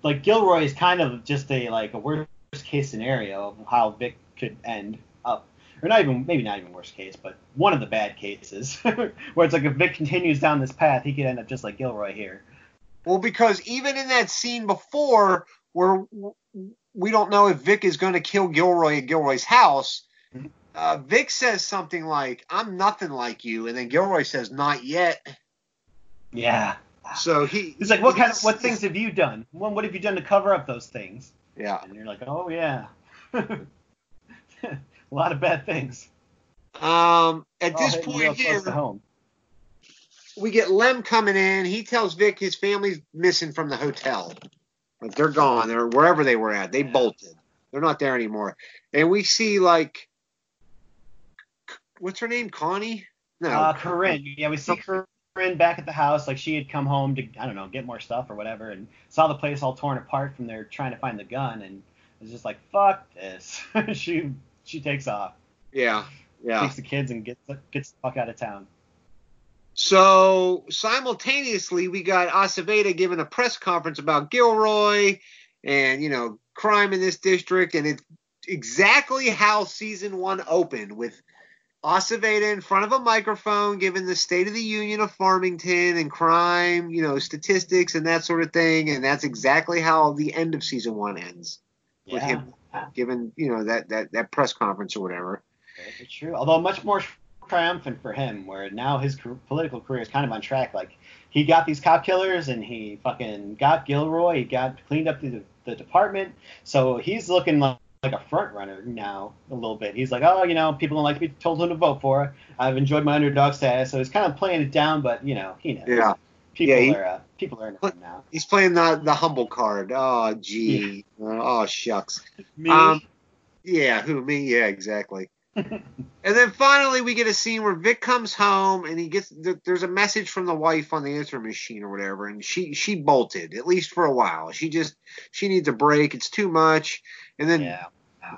like Gilroy is kind of just a like a worst case scenario of how Vic could end up, or not even maybe not even worst case, but one of the bad cases where it's like if Vic continues down this path, he could end up just like Gilroy here. well, because even in that scene before where we don't know if Vic is going to kill Gilroy at Gilroy's house, Mhm. Uh, Vic says something like, "I'm nothing like you," and then Gilroy says, "Not yet." Yeah. So he He's like, what kind of what things have you done? What, what have you done to cover up those things? Yeah. And you're like, oh yeah, a lot of bad things. Um, at All this point here, we get Lem coming in. He tells Vic his family's missing from the hotel. Like they're gone. They're wherever they were at. They Yeah. bolted. They're not there anymore. And we see like, what's her name? Connie? No. Uh, Corinne, yeah, we see Corinne back at the house, like she had come home to, I don't know, get more stuff or whatever, and saw the place all torn apart from there trying to find the gun, and was just like, fuck this. she she takes off, yeah. Yeah. takes the kids, and gets gets the fuck out of town. So simultaneously, we got Aceveda giving a press conference about Gilroy and you know crime in this district, and it's exactly how season one opened with Aceveda in front of a microphone giving the State of the Union of Farmington and crime, you know, statistics and that sort of thing, and that's exactly how the end of season one ends with him giving you know that that that press conference or whatever. very true. Although much more triumphant for him, where now his political career is kind of on track. Like he got these cop killers, and he fucking got Gilroy. He got cleaned up the, the department, so he's looking like, like a front runner now a little bit. He's like, oh, you know, people don't like to be told who to vote for. I've enjoyed my underdog status, so he's kind of playing it down, but you know, he knows. Yeah. People Yeah, he- are uh, people are him now. He's playing the the humble card. Oh gee. Oh shucks. Me. Um, Yeah, who me? Yeah, exactly. and then finally, we get a scene where Vic comes home and he gets there's a message from the wife on the answering machine or whatever, and she she bolted at least for a while. She just she needs a break. It's too much. And then yeah.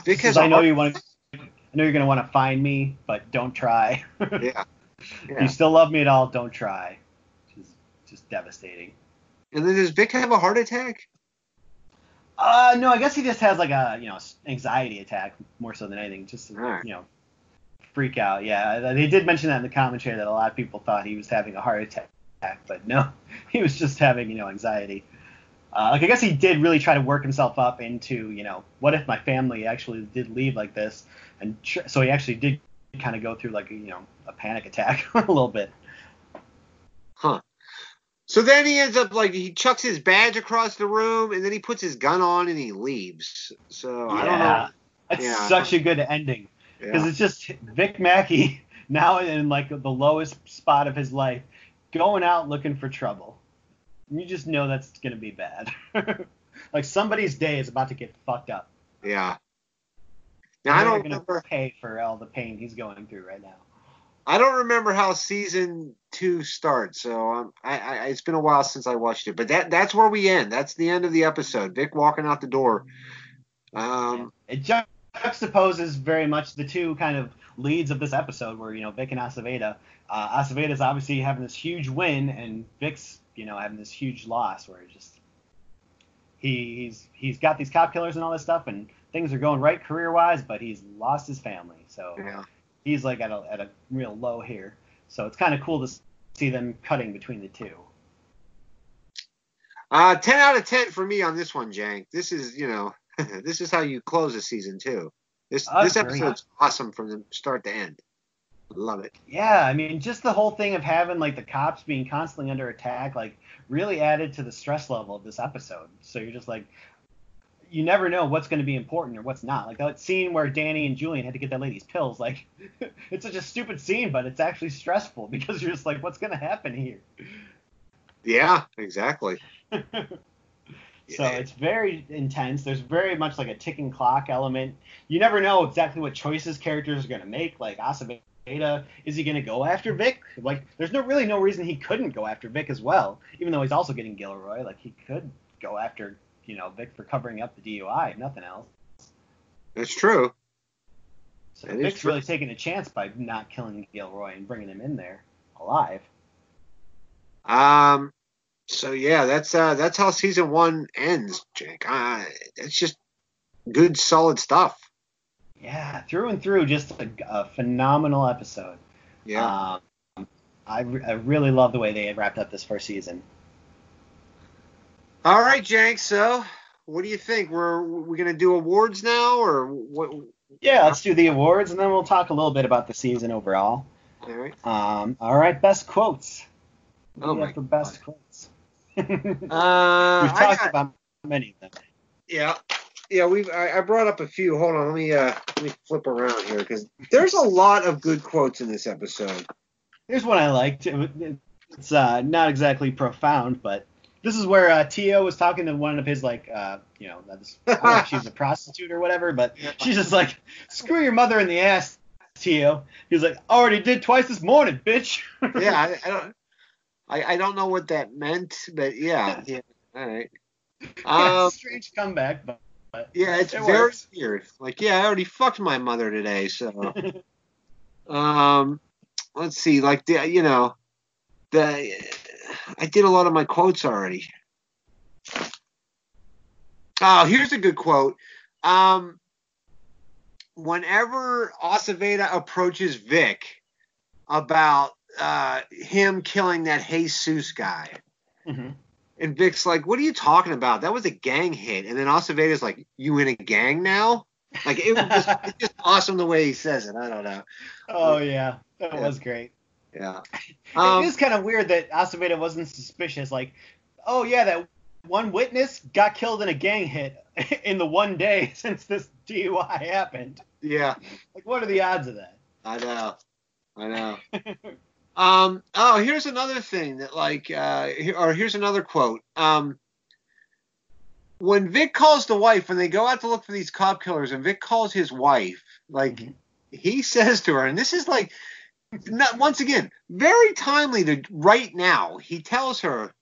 Vic has I know you want to. I know you're gonna want to find me, but don't try. yeah, yeah. you still love me at all, don't try. Just, just devastating. And then does Vic have a heart attack? Uh, no, I guess he just has like a you know anxiety attack more so than anything, just to, you know freak out. Yeah, they did mention that in the commentary that a lot of people thought he was having a heart attack, but no, he was just having you know anxiety. Uh, like I guess he did really try to work himself up into you know what if my family actually did leave like this, and tr- so he actually did kind of go through like a, you know a panic attack a little bit. Huh. So then he ends up like he chucks his badge across the room and then he puts his gun on and he leaves. So I don't know. Yeah. It's Yeah. such a good ending. because Yeah. it's just Vic Mackey now in like the lowest spot of his life, going out looking for trouble. You just know that's gonna be bad. like somebody's day is about to get fucked up. Yeah. Now I don't remember. pay for all the pain he's going through right now. I don't remember how season two starts, so um, I, I, it's been a while since I watched it. But that that's where we end. That's the end of the episode. Vic walking out the door. Um, it juxtaposes very much the two kind of leads of this episode, where you know Vic and Aceveda. Uh, Aceveda's obviously having this huge win, and Vic's you know having this huge loss, where it's just he, he's he's got these cop killers and all this stuff, and things are going right career wise, but he's lost his family, so yeah. He's like at a at a real low here. So it's kind of cool to see them cutting between the two. Uh, 10 out of 10 for me on this one, Jank. This is, you know, this is how you close a season too. This this episode's awesome from the start to end. Love it. Yeah, I mean, just the whole thing of having like the cops being constantly under attack, like really added to the stress level of this episode. So you're just like, you never know what's going to be important or what's not. Like that scene where Danny and Julien had to get that lady's pills. Like, it's such a stupid scene, but it's actually stressful because you're just like, what's going to happen here? Yeah, exactly. So it's very intense. There's very much like a ticking clock element. You never know exactly what choices characters are going to make. Like Aceveda, is he going to go after Vic? Like, there's no really no reason he couldn't go after Vic as well, even though he's also getting Gilroy. Like, he could go after you know Vic for covering up the DUI, nothing else. That's true. So That Vic's really taking a chance by not killing Gilroy and bringing him in there alive. Um. So yeah, that's uh that's how season one ends, Jake. Uh, it's just good, solid stuff. Yeah, through and through, just a, a phenomenal episode. Yeah. Um, I, I really love the way they wrapped up this first season. All right, Jank. So, what do you think? We're we gonna do awards now, or what? Yeah, let's do the awards, and then we'll talk a little bit about the season overall. All right. Um, all right, best quotes. What Oh my for best quotes? We've Uh, talked got- about many of them. Yeah, yeah. We've I, I brought up a few. Hold on, let me uh let me flip around here because there's a lot of good quotes in this episode. Here's one I liked. It- It's uh, not exactly profound, but this is where uh, Tio was talking to one of his like, uh, you know, this, I don't know if she's a prostitute or whatever, but she's just like, screw your mother in the ass, Tio. He's like, already did twice this morning, bitch. Yeah, I, I don't I, I don't know what that meant, but yeah, yeah. All right. Yeah, Um, strange comeback, but, but yeah, it's it very works. weird. Like, yeah, I already fucked my mother today, so. um, let's see, like the you know, the I did a lot of my quotes already. Oh, here's a good quote. Um, whenever Aceveda approaches Vic about uh, him killing that Jesus guy, Mhm. and Vic's like, "What are you talking about? That was a gang hit." And then Aceveda's like, "You in a gang now?" Like it was just, it's just awesome the way he says it. I don't know. Oh yeah, that Yeah. was great. Yeah. it Um, is kind of weird that Aceveda wasn't suspicious. Like, oh yeah, that one witness got killed in a gang hit in the one day since this DUI happened. yeah. Like, what are the odds of that? I know. I know. Um. Oh, here's another thing that like, uh, or here's another quote. Um. When Vic calls the wife, when they go out to look for these cop killers, and Vic calls his wife, like Mhm. he says to her, and this is like, not once again, very timely to right now. He tells her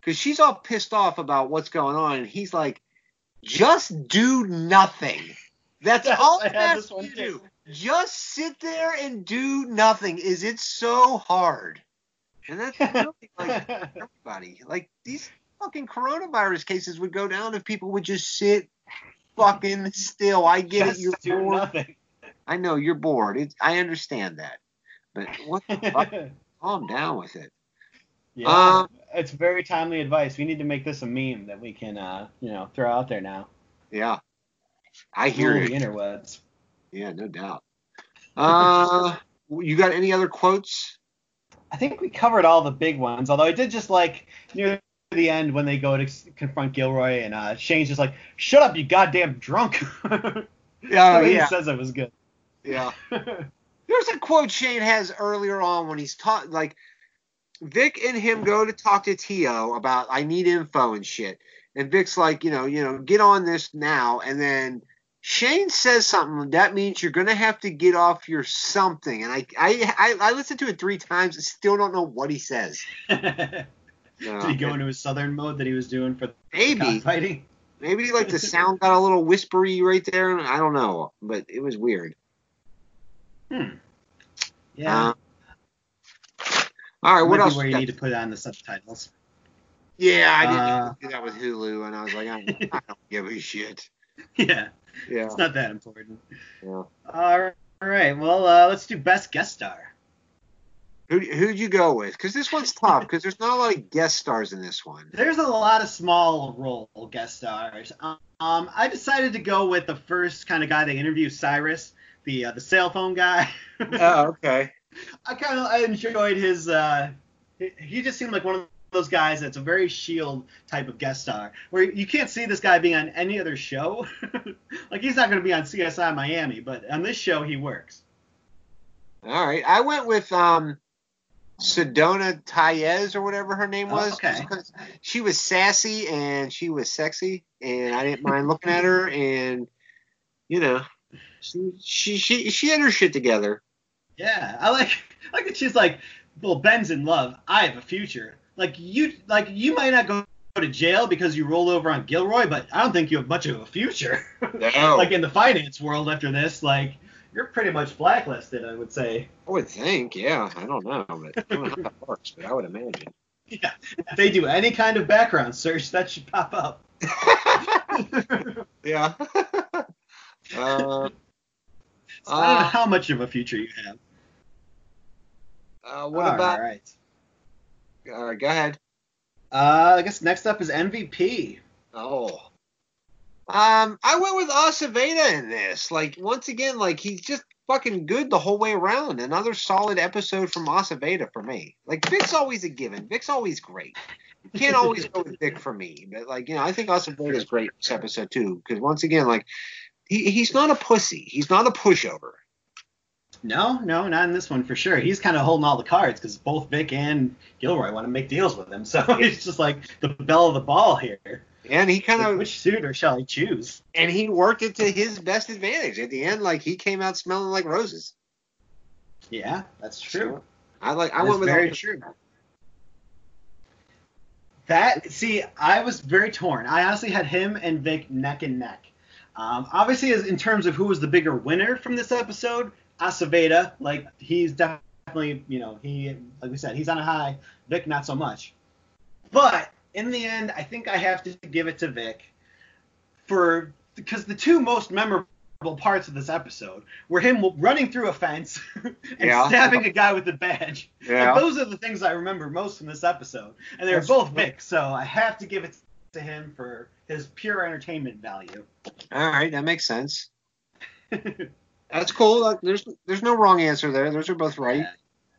because she's all pissed off about what's going on, and he's like, just do nothing. That's Yes, all I he had has this one to too. do. Just sit there and do nothing. Is it so hard? And that's really like everybody. Like these fucking coronavirus cases would go down if people would just sit fucking still. I get Just it. You're bored. nothing. I know you're bored. It's, I understand that. But what the fuck? Calm down with it. yeah, Um, it's very timely advice. We need to make this a meme that we can, uh, you know, throw out there now. Yeah. I hear Rule you. the interwebs. Yeah, no doubt. Uh, you got any other quotes? I think we covered all the big ones. Although I did just like near the end when they go to confront Gilroy and uh, Shane's just like, "Shut up, you goddamn drunk." Yeah, yeah. he says it was good. Yeah. There's a quote Shane has earlier on when he's taught like Vic and him go to talk to Tio about I need info and shit. And Vic's like, you know, you know, get on this now and then Shane says something that means you're gonna have to get off your something, and I I I, I listened to it three times. I still don't know what he says. Did he go into his southern mode that he was doing for the maybe cockfighting? maybe like the sound got a little whispery right there. I don't know, but it was weird. Hmm. Yeah. Uh, all right, what else? Where you got? need to put on the subtitles. Yeah, I didn't Uh, do that with Hulu, and I was like, I, I don't give a shit. yeah. Yeah, It's not that important. yeah. All right. Well, uh, let's do best guest star. Who who'd you go with? Because this one's tough. Because there's not a lot of guest stars in this one. There's a lot of small role guest stars. Um, I decided to go with the first kind of guy they interviewed, Cyrus, the uh, the cell phone guy. Oh, okay. I kind of I enjoyed his. Uh, he, just seemed like one of those guys that's a very Shield type of guest star, where you can't see this guy being on any other show. like he's not going to be on CSI Miami, but on this show he works. All right. I went with um Sedona Taez or whatever her name Oh, was. okay. because She was sassy and she was sexy, and I didn't mind looking at her. And you know, she she she she had her shit together. Yeah, I like I like that she's like, well, Ben's in love. I have a future. Like you, like you might not go to jail because you rolled over on Gilroy, but I don't think you have much of a future. No. like in the finance world after this, like you're pretty much blacklisted, I would say. I would think, yeah. I don't know, but I don't know how that works, but I would imagine. Yeah, if they do any kind of background search, that should pop up. yeah. uh, So I don't know Uh, how much of a future you have. uh, what All about? right. All right, go ahead. Uh, I guess next up is MVP. Oh. Um, I went with Aceveda in this. Like once again, like he's just fucking good the whole way around. Another solid episode from Aceveda for me. Like Vic's always a given. Vic's always great. You can't always go with Vic for me, but like you know, I think Aceveda is great this episode too. Because once again, like he, he's not a pussy. He's not a pushover. No, no, not in this one for sure. He's kind of holding all the cards because both Vic and Gilroy want to make deals with him. So he's just like the belle of the ball here. And he kind Like, of which suitor shall I choose? and he worked it to his best advantage. At the end, like he came out smelling like roses. Yeah, that's true. I like. I went with very true. That see, I was very torn. I honestly had him and Vic neck and neck. Um, obviously, as in terms of who was the bigger winner from this episode, Aceveda, like he's definitely, you know, he like we said, he's on a high. Vic not so much. But in the end, I think I have to give it to Vic for because the two most memorable parts of this episode were him running through a fence and Yeah. stabbing a guy with a badge. Yeah. Like, those are the things I remember most from this episode, and they're both. Vic, so I have to give it to him for his pure entertainment value. All right, that makes sense. That's cool. There's there's no wrong answer there. Those are both right.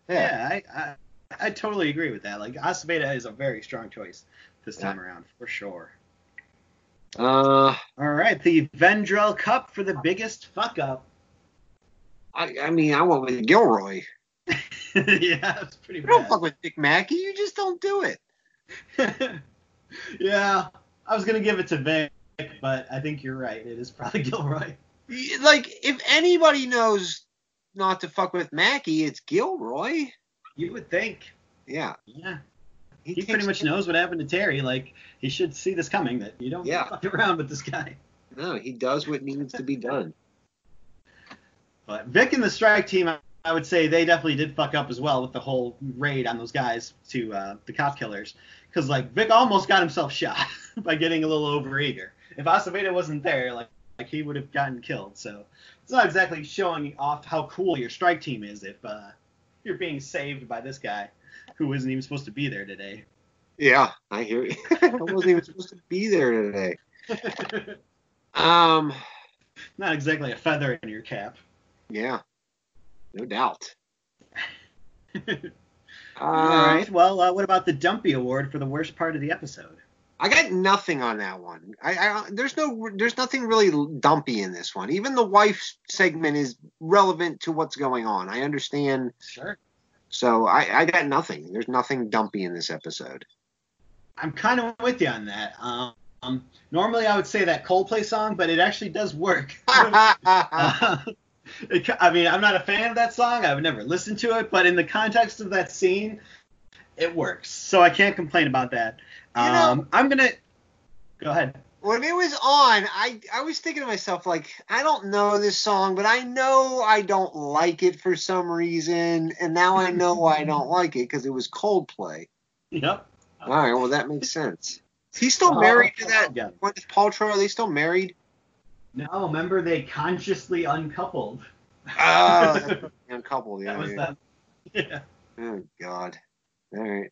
Yeah, I, I I totally agree with that. Like Aceveda is a very strong choice this time around for sure. Uh, All right, the Vendrell Cup for the biggest fuck up. I, I mean, I went with Gilroy. yeah, it's pretty You don't fuck with Dick Mackey. You just don't do it. yeah, I was gonna give it to Vic, but I think you're right. It is probably Gilroy. Like, if anybody knows not to fuck with Mackey, it's Gilroy. You would think. Yeah. Yeah. He, He pretty much knows what happened to Terry. Like he should see this coming. That you don't Yeah. fuck around with this guy. No, he does what needs to be done. But Vic and the strike team, I- would say they definitely did fuck up as well with the whole raid on those guys to uh, the cop killers. Because like Vic almost got himself shot by getting a little overeager. If Aceveda wasn't there, like like he would have gotten killed. So it's not exactly showing off how cool your strike team is if uh, you're being saved by this guy who isn't even supposed to be there today. Yeah, I hear you. I wasn't even supposed to be there today. Um, not exactly a feather in your cap. yeah, no doubt. Uh, All right. Well, uh, what about the Dumpy Award for the worst part of the episode? I got nothing on that one. I, I there's no there's nothing really dumpy in this one. Even the wife segment is relevant to what's going on. I understand. Sure. So I, I got nothing. There's nothing dumpy in this episode. I'm kind of with you on that. Um, normally I would say that Coldplay song, but it actually does work. Uh, Uh, it, I mean, I'm not a fan of that song. I've never listened to it, but in the context of that scene, it works. So I can't complain about that. You know- Um, I'm gonna go ahead. when it was on, I I was thinking to myself like, I don't know this song, but I know I don't like it for some reason, and now I know why I don't like it because it was Coldplay. Yep. All right, well that makes sense. Is he still Oh, married to that yeah. Gwyneth Paltrow? Are they still married? No, remember they consciously uncoupled. Oh, that's uncoupled. Yeah. that was yeah. that. Yeah. Oh God. All right.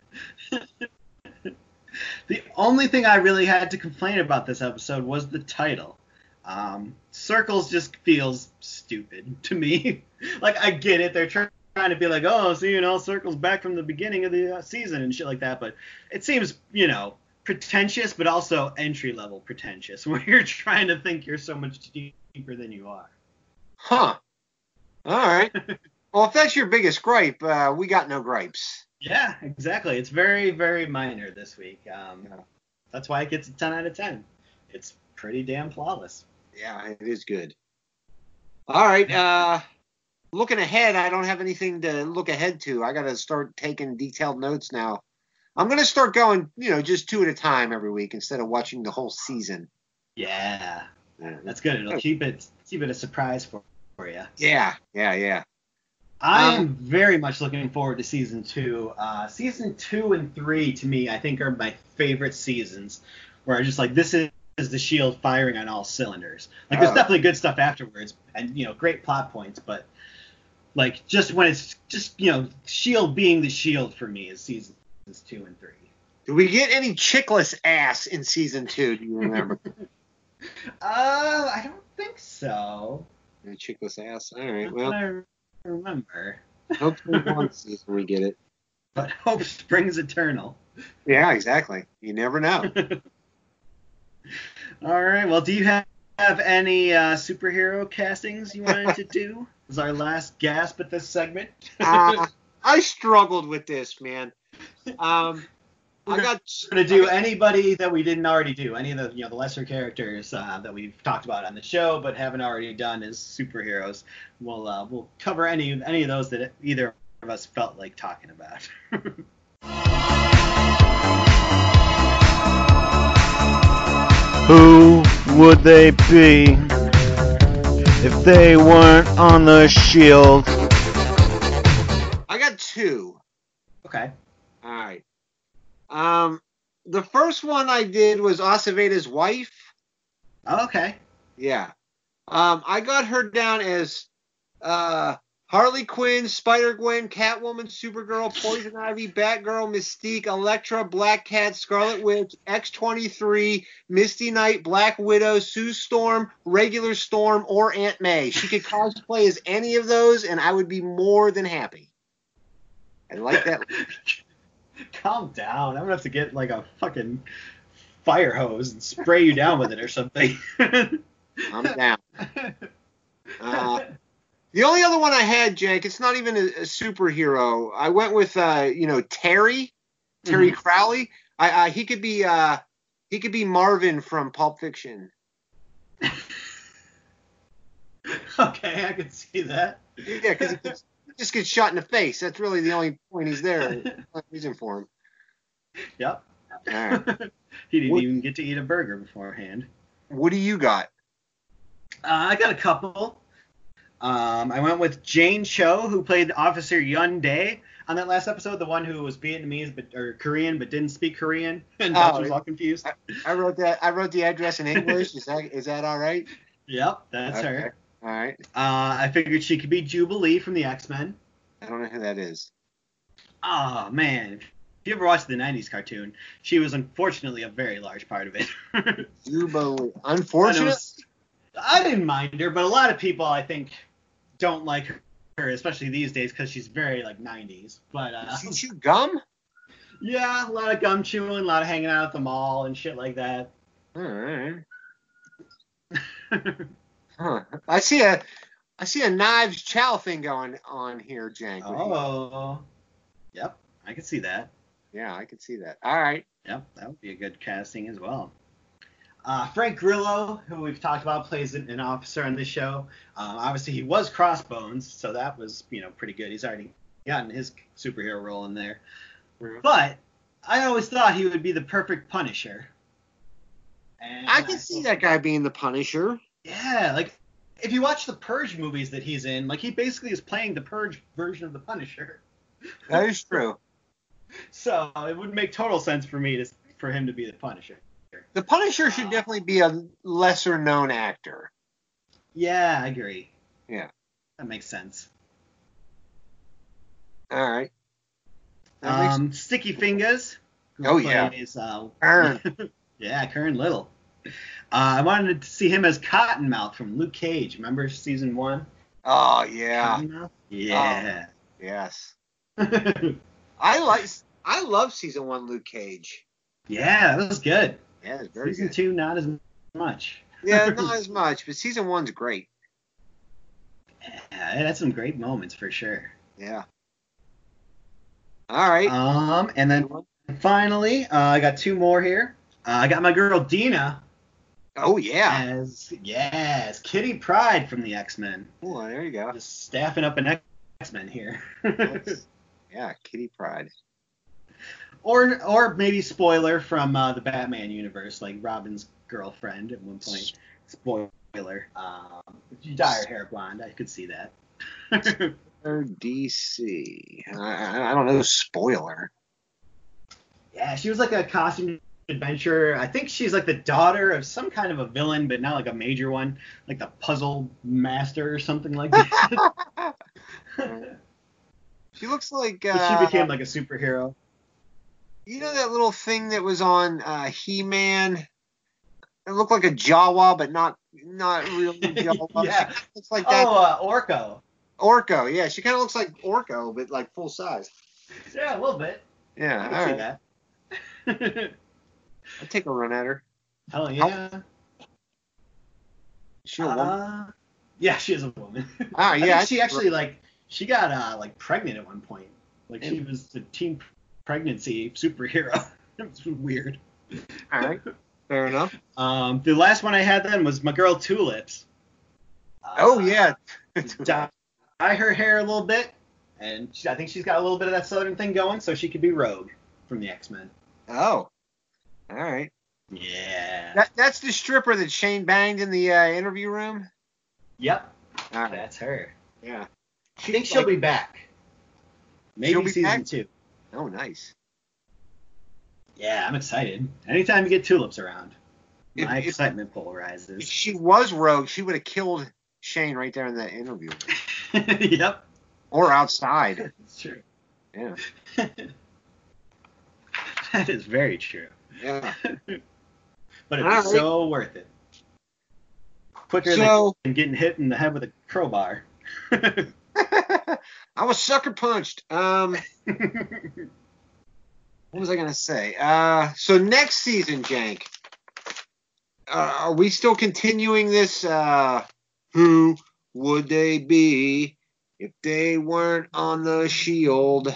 The only thing I really had to complain about this episode was the title. Um, Circles just feels stupid to me. like I get it, they're trying to be like, oh, so you know, Circles back from the beginning of the uh, season and shit like that, but it seems, you know, pretentious, but also entry level pretentious, where you're trying to think you're so much deeper than you are. Huh. All right. well, if that's your biggest gripe, uh, we got no gripes. Yeah, exactly. It's very, very minor this week. Um, Yeah. That's why it gets a 10 out of 10. It's pretty damn flawless. Yeah, it is good. All right. Uh, looking ahead, I don't have anything to look ahead to. I got to start taking detailed notes now. I'm going to start going, you know, just two at a time every week instead of watching the whole season. Yeah, that's good. It'll keep it keep it a surprise for, for you. yeah, yeah. yeah. I Um, am very much looking forward to season two. Uh, season two and three, to me, I think are my favorite seasons. Where I'm just like, this is, is the Shield firing on all cylinders. Like, there's Oh. definitely good stuff afterwards, and you know, great plot points. But like, just when it's just you know, Shield being the Shield for me is seasons two and three. Do we get any chickless ass in season two? Do you remember? Uh, I don't think so. Any chickless ass. All right. Well, I remember. hopefully one season we get it. But hope springs eternal. Yeah, exactly. You never know. All right. Well, do you have, have any uh, superhero castings you wanted to do? This is our last gasp at this segment. uh, I struggled with this, man. Um, I got We're gonna do anybody that we didn't already do, any of the you know the lesser characters uh, that we've talked about on the show but haven't already done as superheroes. We'll uh, we'll cover any any of those that either of us felt like talking about. Who would they be if they weren't on the shield? I got two. okay. Um, the first one I did was Aceveda's wife. Oh, okay. Yeah. Um, I got her down as uh, Harley Quinn, Spider Gwen, Catwoman, Supergirl, Poison Ivy, Batgirl, Mystique, Elektra, Black Cat, Scarlet Witch, X23, Misty Knight, Black Widow, Sue Storm, Regular Storm, or Aunt May. She could cosplay as any of those, and I would be more than happy. I like that. Calm down. I'm gonna have to get like a fucking fire hose and spray you down with it or something. I'm down. Uh, the only other one I had, Jake, it's not even a, a superhero. I went with, uh, you know, Terry, Terry Crowley. I, I he could be, uh, he could be Marvin from Pulp Fiction. okay, I can see that. Yeah, because he, gets- he just gets shot in the face. That's really the only point he's there. No reason for him. Yep. All right. he didn't What- even get to eat a burger beforehand. What do you got? Uh, I got a couple. Um, I went with Jane Cho, who played Officer Yun Dae on that last episode, the one who was Vietnamese but or Korean but didn't speak Korean, and Dutch Oh, was all confused. I wrote that. I wrote the address in English. Is that is that all right? Yep, that's Okay. her. All right. Uh, I figured she could be Jubilee from the X Men. I don't know who that is. Oh man, if you ever watched the '90s cartoon, she was unfortunately a very large part of it. Jubilee. And it Unfortunate. I didn't mind her, but a lot of people I think don't like her, especially these days because she's very like 90s. But uh, she chew gum? yeah, a lot of gum chewing, a lot of hanging out at the mall and shit like that. All right. Huh. I see a I see a Knives Chau thing going on here, Jank. you. oh, yep, I can see that. Yeah, I can see that. All right. Yep, that would be a good casting as well. Uh, Frank Grillo, who we've talked about, plays an, an officer on this show. Um, obviously, he was Crossbones, so that was you know pretty good. He's already gotten his superhero role in there. But I always thought he would be the perfect Punisher. And I can see that guy being the Punisher. Yeah, like if you watch the Purge movies that he's in, like he basically is playing the Purge version of the Punisher. That is true. So it would make total sense for me to for him to be the Punisher. The Punisher should definitely be a lesser known actor. Yeah, I agree. Yeah. That makes sense. All right. That makes- Um, Sticky Fingaz. Oh, yeah. plays, uh, Kern. yeah, Kern Little. Uh, I wanted to see him as Cottonmouth from Luke Cage. Remember season one? oh yeah. Cottonmouth? Yeah. Yes. I like. I love season one Luke Cage. yeah, that was good. Yeah, it's very season good. two, not as much. Yeah, not as much, but season one's great. Yeah, it had some great moments for sure. Yeah. All right. Um, and then finally, uh, I got two more here. Uh, I got my girl Dina oh yeah. as yes, Kitty Pryde from the X Men. Oh, there you go. Just staffing up an X Men here. Yeah, Kitty Pryde. or or maybe spoiler from uh, the Batman universe, like Robin's girlfriend at one point. Spoiler. Um, dyed her hair blonde. I could see that. DC. I, I- I don't know. Spoiler. yeah, she was like a costume adventurer. I think she's like the daughter of some kind of a villain, but not like a major one, like the puzzle master or something like that. She looks like uh, she became like a superhero. you know that little thing that was on uh, He-Man. It looked like a Jawa, but not not really Jawa. Yeah. Looks like that. Oh, uh, Orko. Orko, yeah, she kind of looks like Orko, but like full size. Yeah, a little bit. Yeah, I all see right. that. I'd take a run at her. Hell yeah. Is she a woman? Uh, yeah, she is a woman. Ah, yeah, she actually like she got uh like pregnant at one point. Like she was the teen pregnancy superhero. it was weird. all right, fair enough. Um, the last one I had then was my girl Tulips. Oh Uh, yeah, dye dye her hair a little bit, and she, I think she's got a little bit of that southern thing going, so she could be Rogue from the X Men. oh, all right. Yeah. That, that's the stripper that Shane banged in the uh, interview room. yep. All right. That's her. Yeah. I think she'll be back. Maybe She'll be season back? two. Oh, nice. Yeah, I'm excited. Anytime you get tulips around, If- my if- excitement If polarizes. she was Rogue, she would have killed Shane right there in that interview, yep. or outside. It's true. Yeah. that is very true. Yeah. But it's right. so worth it. Quicker So- than getting hit in the head with a crowbar. I was sucker punched. Um, what was I gonna say? Uh, so next season, Jank, uh, are we still continuing this? Uh, who would they be if they weren't on the Shield?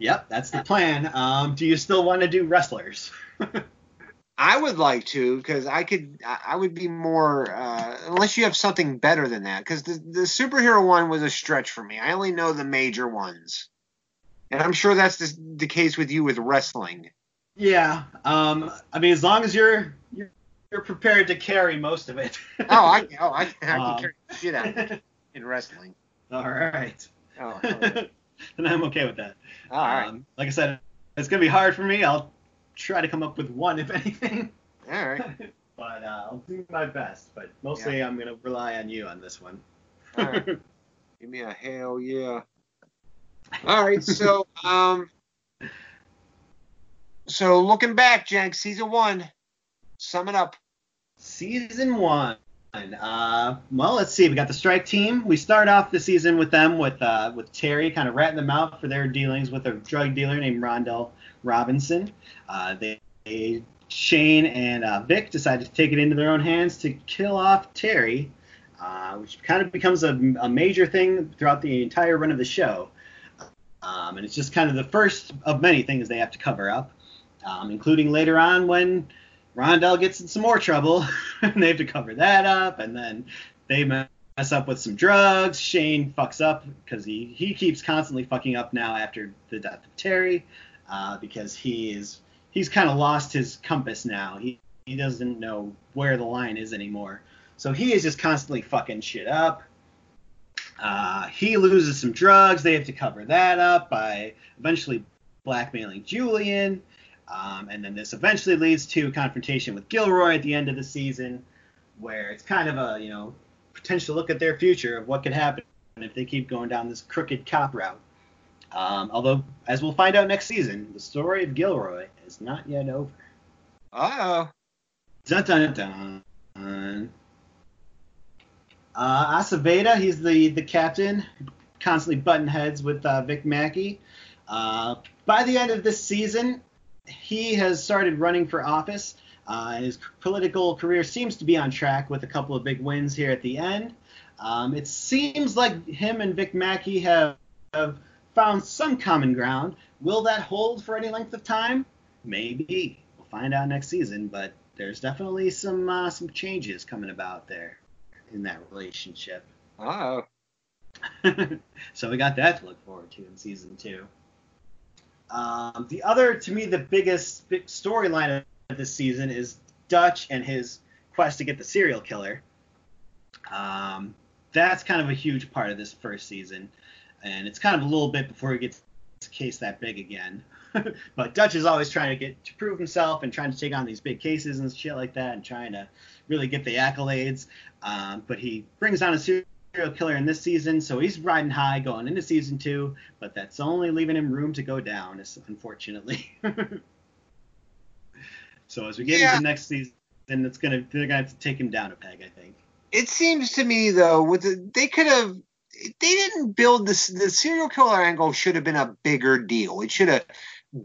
Yep, that's the plan. Um, do you still want to do wrestlers? I would like to because I could. I would be more uh, unless you have something better than that. Because the the superhero one was a stretch for me. I only know the major ones, and I'm sure that's the, the case with you with wrestling. yeah. Um, I mean, as long as you're you're, you're prepared to carry most of it. Oh, I oh I, I can Um, carry shit out of it in wrestling. All right. Oh, all right. then I'm okay with that. All right. Um, like I said, it's gonna be hard for me. I'll try to come up with one, if anything. all right. but uh, I'll do my best. But mostly, I'm gonna rely on you on this one. All right. Give me a hell yeah. All right, so um, so looking back, Jank, season one, sum it up. Season one. Uh, well, let's see. We got the strike team. We start off the season with them with uh, with Terry kind of ratting them out for their dealings with a drug dealer named Rondell Robinson. Uh, they, they Shane and uh, Vic decided to take it into their own hands to kill off Terry, uh, which kind of becomes a, a major thing throughout the entire run of the show. Um, and it's just kind of the first of many things they have to cover up, um, including later on when Rondell gets in some more trouble, and they have to cover that up, and then they mess up with some drugs. Shane fucks up because he he keeps constantly fucking up now after the death of Terry, uh, because he is he's kind of lost his compass now. He he doesn't know where the line is anymore. So he is just constantly fucking shit up. Uh, he loses some drugs. They have to cover that up by eventually blackmailing Julien. Um, and then this eventually leads to a confrontation with Gilroy at the end of the season, where it's kind of a you know potential look at their future of what could happen if they keep going down this crooked cop route. Um, although, as we'll find out next season, the story of Gilroy is not yet over. Uh oh. Dun dun dun. Uh, Aceveda, he's the the captain, constantly button heads with uh, Vic Mackey. Uh, by the end of this season, he has started running for office. Uh, his political career seems to be on track with a couple of big wins here at the end. Um, it seems like him and Vic Mackey have, have found some common ground. Will that hold for any length of time? Maybe. We'll find out next season, but there's definitely some uh, some changes coming about there in that relationship. Uh so we got that to look forward to in season two. Um, the other, to me, the biggest big storyline of this season is Dutch and his quest to get the serial killer. Um, that's kind of a huge part of this first season, and it's kind of a little bit before he gets a case that big again. but Dutch is always trying to get to prove himself and trying to take on these big cases and shit like that, and trying to really get the accolades. Um, but he brings on a serial killer in this season, so he's riding high going into season two, but that's only leaving him room to go down, unfortunately. so as we get Yeah. into next season, it's gonna they're gonna have to take him down a peg, I think. It seems to me though, with the, they could have, they didn't build this. The serial killer angle should have been a bigger deal. It should have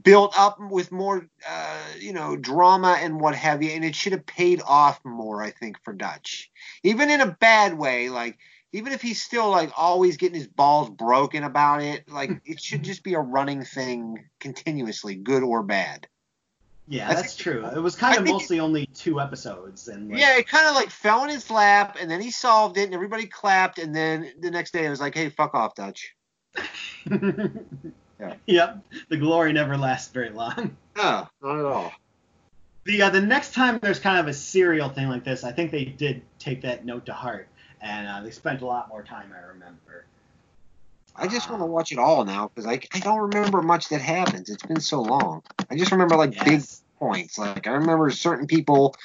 built up with more, uh, you know, drama and what have you, and it should have paid off more. I think for Dutch, even in a bad way, like. Even if he's still like always getting his balls broken about it, like it should just be a running thing continuously, good or bad. Yeah, I that's think- true. It was kind of mostly only two episodes, and like, Yeah, it kind of like fell in his lap, and then he solved it, and everybody clapped, and then the next day it was like, "Hey, fuck off, Dutch." Yeah. Yep. The glory never lasts very long. No, not at all. The uh, the next time there's kind of a serial thing like this, I think they did take that note to heart, and uh, they spent a lot more time. I remember. I just want to watch it all now because I, I don't remember much that happens. It's been so long. I just remember like big points. Like I remember certain people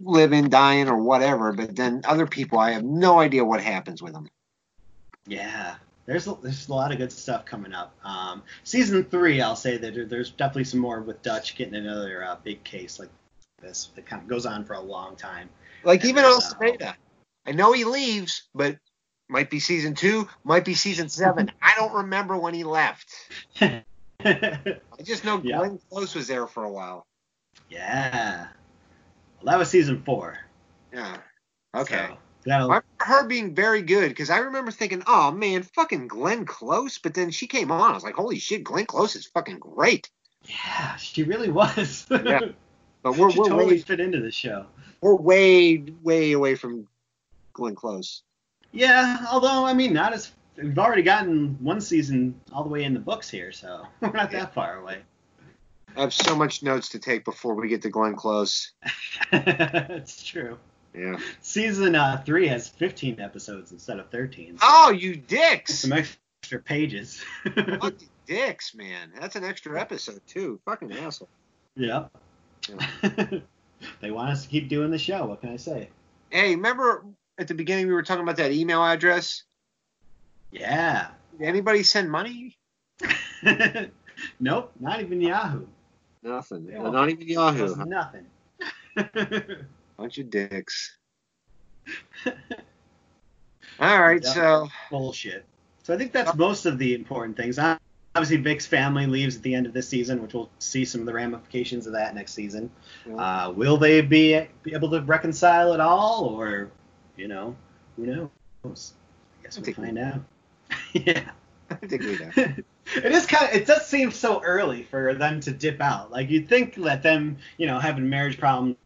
living, dying, or whatever, but then other people, I have no idea what happens with them. Yeah. There's a, there's a lot of good stuff coming up. Um, season three, I'll say that there's definitely some more with Dutch getting another uh, big case like this that kind of goes on for a long time. Like even Uh, Aceveda. I know he leaves, but might be season two, might be season seven. I don't remember when he left. I just know Yeah. Glenn Close was there for a while. Yeah. Well, that was season four. Yeah. Okay. So I remember her being very good because I remember thinking, oh man, fucking Glenn Close. But then she came on. I was like, holy shit, Glenn Close is fucking great. yeah, she really was. Yeah. But we're she we're totally way fit into the show. we're way way away from Glenn Close. Yeah, although I mean, not as we've already gotten one season all the way in the books here, so we're not that far away. I have so much notes to take before we get to Glenn Close. it's true. Yeah. Season uh, three has 15 episodes instead of 13. So Oh, you dicks! some extra pages. Dicks, man. That's an extra episode too. Fucking asshole. yep. they want us to keep doing the show. What can I say? Hey, remember at the beginning we were talking about that email address? Yeah. Did anybody send money? nope, not even Yahoo. Nothing. Yeah. Not even Yahoo. was nothing. Bunch of dicks. All right, Yeah. so bullshit. So I think that's most of the important things. Obviously, Vic's family leaves at the end of this season, which we'll see some of the ramifications of that next season. Uh, will they be, be able to reconcile it all, or you know, who knows? I guess we'll we- find out. yeah. I think we know. it is kind of. It does seem so early for them to dip out. Like you'd think that them, you know, having marriage problems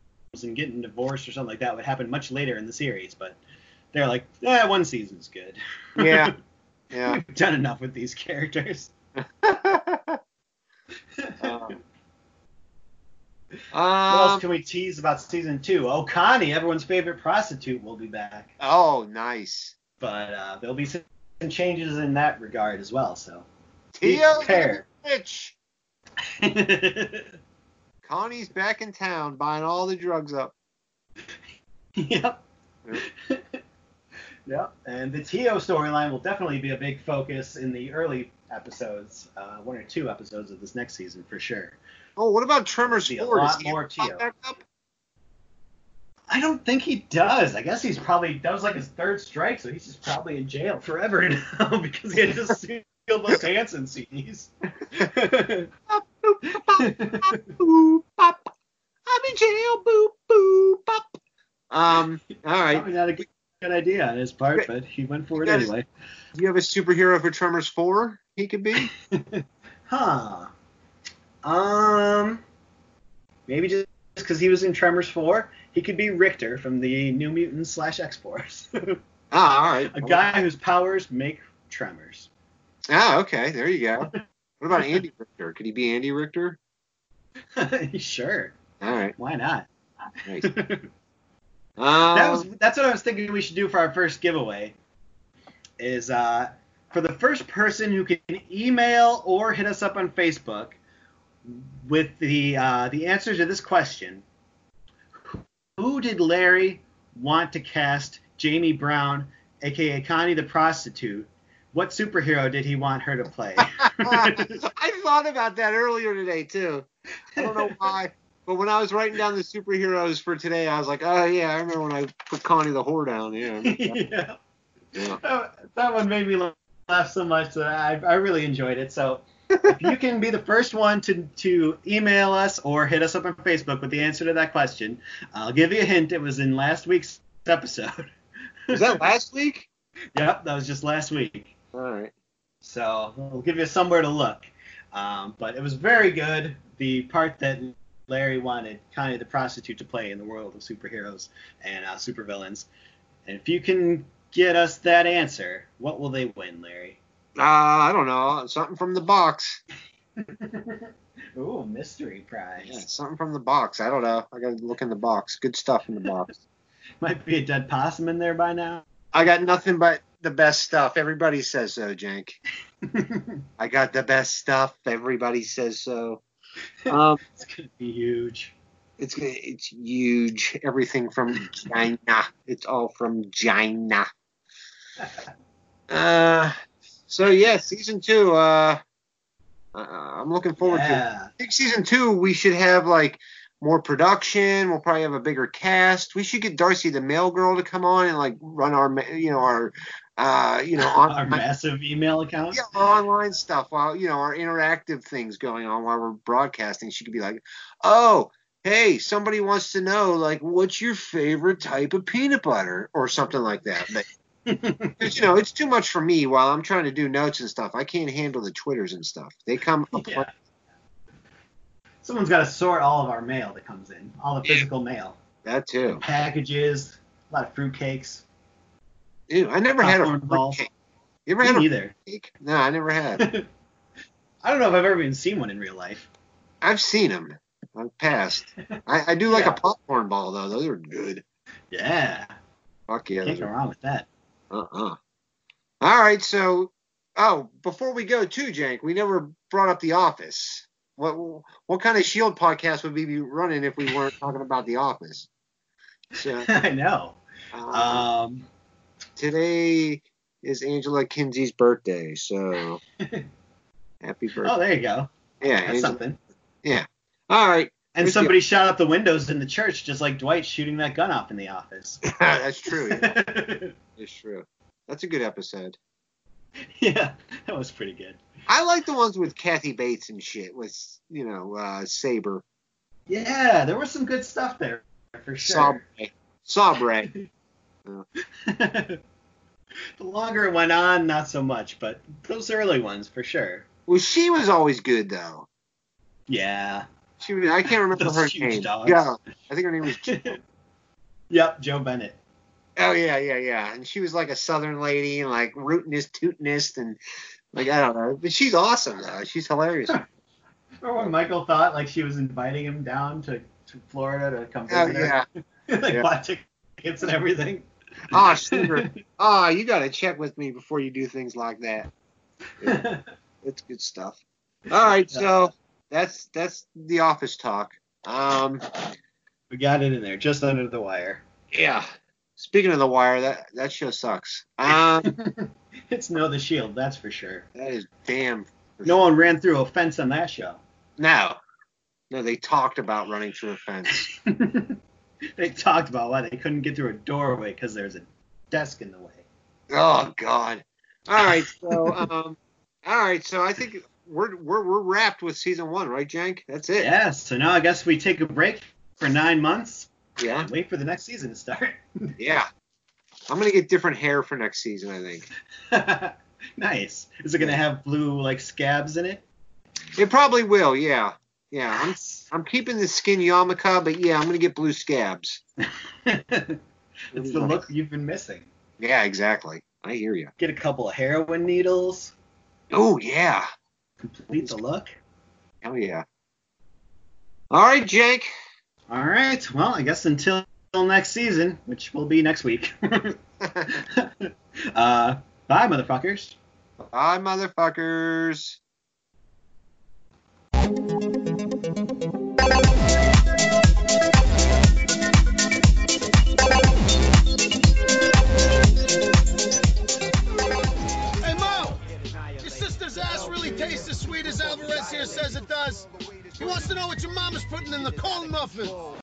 and getting divorced or something like that would happen much later in the series, but they're like, yeah, one season's good. Yeah. Yeah. We've done enough with these characters. Um, what else um, can we tease about season two? Oh, Connie, everyone's favorite prostitute, will be back. oh, nice. But uh, there'll be some changes in that regard as well. So prepared. rich. Connie's back in town buying all the drugs up. yep. yep. And the Tio storyline will definitely be a big focus in the early episodes, uh, one or two episodes of this next season for sure. Oh, what about Tremors Be a lot more Tio. back up? I don't think he does. I guess he's probably that was like his third strike, so he's just probably in jail forever now because he had just steal those Hanson CDs. I'm in jail. Boop, boop, bop. Um, all right. Probably not a good, good idea on his part, but he went for it anyway. Do you have a superhero for Tremors 4 he could be? Huh. Um. Maybe just because he was in Tremors 4, he could be Rictor from the New Mutants slash X Force. Ah, all right. a guy whose powers make tremors. Ah, okay. There you go. What about Andy Richter? Could he be Andy Richter? sure. All right. Why not? Nice. that Um, was that's what I was thinking we should do for our first giveaway. Is uh for the first person who can email or hit us up on Facebook with the uh, the answer to this question: Who did Larry want to cast Jamie Brown, aka Connie the prostitute? What superhero did he want her to play? I thought about that earlier today too. I don't know why, but when I was writing down the superheroes for today, I was like, oh yeah, I remember when I put Connie the whore down. Yeah. I remember that. yeah. yeah. that, that one made me laugh so much that I, I really enjoyed it. So if you can be the first one to, to email us or hit us up on Facebook with the answer to that question, I'll give you a hint. It was in last week's episode. Was that last week? yep, that was just last week. All right. So we'll give you somewhere to look. Um, but it was very good. The part that Larry wanted Connie the prostitute to play in the world of superheroes and uh, supervillains. And if you can get us that answer, what will they win, Larry? Uh, I don't know. Something from the box. Ooh, mystery prize. Yeah, something from the box. I don't know. I gotta look in the box. Good stuff in the box. Might be a dead possum in there by now. I got nothing but the best stuff. Everybody says so, Jank. I got the best stuff. Everybody says so. Um, it's gonna be huge. it's it's huge. Everything from China. It's all from China. Uh, so yeah, season two. Uh, uh, I'm looking forward to. it. I think season two we should have like more production. We'll probably have a bigger cast. We should get Darcy the mail girl to come on and like run our, you know, our, uh, you know, Our massive email account. yeah, online stuff while you know our interactive things going on while we're broadcasting. She could be like, oh. Hey, somebody wants to know, like, what's your favorite type of peanut butter, or something like that. But 'cause, you know, it's too much for me while I'm trying to do notes and stuff. I can't handle the twitters and stuff. They come yeah. Someone's got to sort all of our mail that comes in, all the physical mail, That too. packages, a lot of fruitcakes. Ew, I never had a fruitcake. You ever Me had a neither. fruitcake? No, I never had. I don't know if I've ever even seen one in real life. I've seen them. I've uh, passed. I, I do like Yeah. a popcorn ball though. Those are good. Yeah, Fuck yeah. can't go wrong with that. Uh-uh. All right, so oh, before we go too, Jank, we never brought up the Office. What what kind of Shield podcast would we be running if we weren't talking about the Office? So I know. uh, Um, today is Angela Kinsey's birthday, so happy birthday. oh, there you go. yeah, That's Angela- something. Yeah. All right, And somebody shot out the windows in the church, just like Dwight shooting that gun off in the office. that's true. Yeah, that's true. That's a good episode. yeah, that was pretty good. I like the ones with Kathy Bates and shit with you know uh, Saber, Yeah, there was some good stuff there for sure. Sabre. Sabre. the longer it went on, not so much, but those early ones for sure. Well, she was always good though. Yeah, She was, I can't remember her name. dogs. Yeah, I think her name was. Yep, Jo Bennett. oh yeah, yeah, yeah. And she was like a Southern lady and like rootinest, tootinest, and like I don't know, but she's awesome though. She's hilarious. Remember when Michael thought like she was inviting him down to, to Florida to come Oh visit her? yeah. like Yeah. bought tickets and everything. Oh, Steve. Oh, you got to check with me before you do things like that. It's good stuff. All right, so that's that's the office talk. Um, we got it in there, just under the wire. yeah. Speaking of the wire, that that show sucks. Um, it's no the shield, that's for sure. that is damn. No one ran through a fence on that show. No, no, they talked about running through a fence. they talked about why they couldn't get through a doorway because there's a desk in the way. Oh God. All right, so um, all right, so I think we're we're we're wrapped with season one, right, Jank? That's it. Yeah, so now I guess we take a break for nine months Yeah. and wait for the next season to start. Yeah. I'm gonna get different hair for next season, I think. nice. Is it gonna have blue like scabs in it? It probably will, yeah. Yeah. I'm I'm keeping the skin yarmulke, but yeah, I'm gonna get blue scabs. it's the look you've been missing. Yeah, exactly. I hear you. Get a couple of heroin needles, Oh yeah. Complete the look. Hell yeah. All right, Jake. All right. Well, I guess until next season, which will be next week. uh, bye, motherfuckers. Bye, motherfuckers. Says it does. He wants to know what your mama's putting in the corn muffin.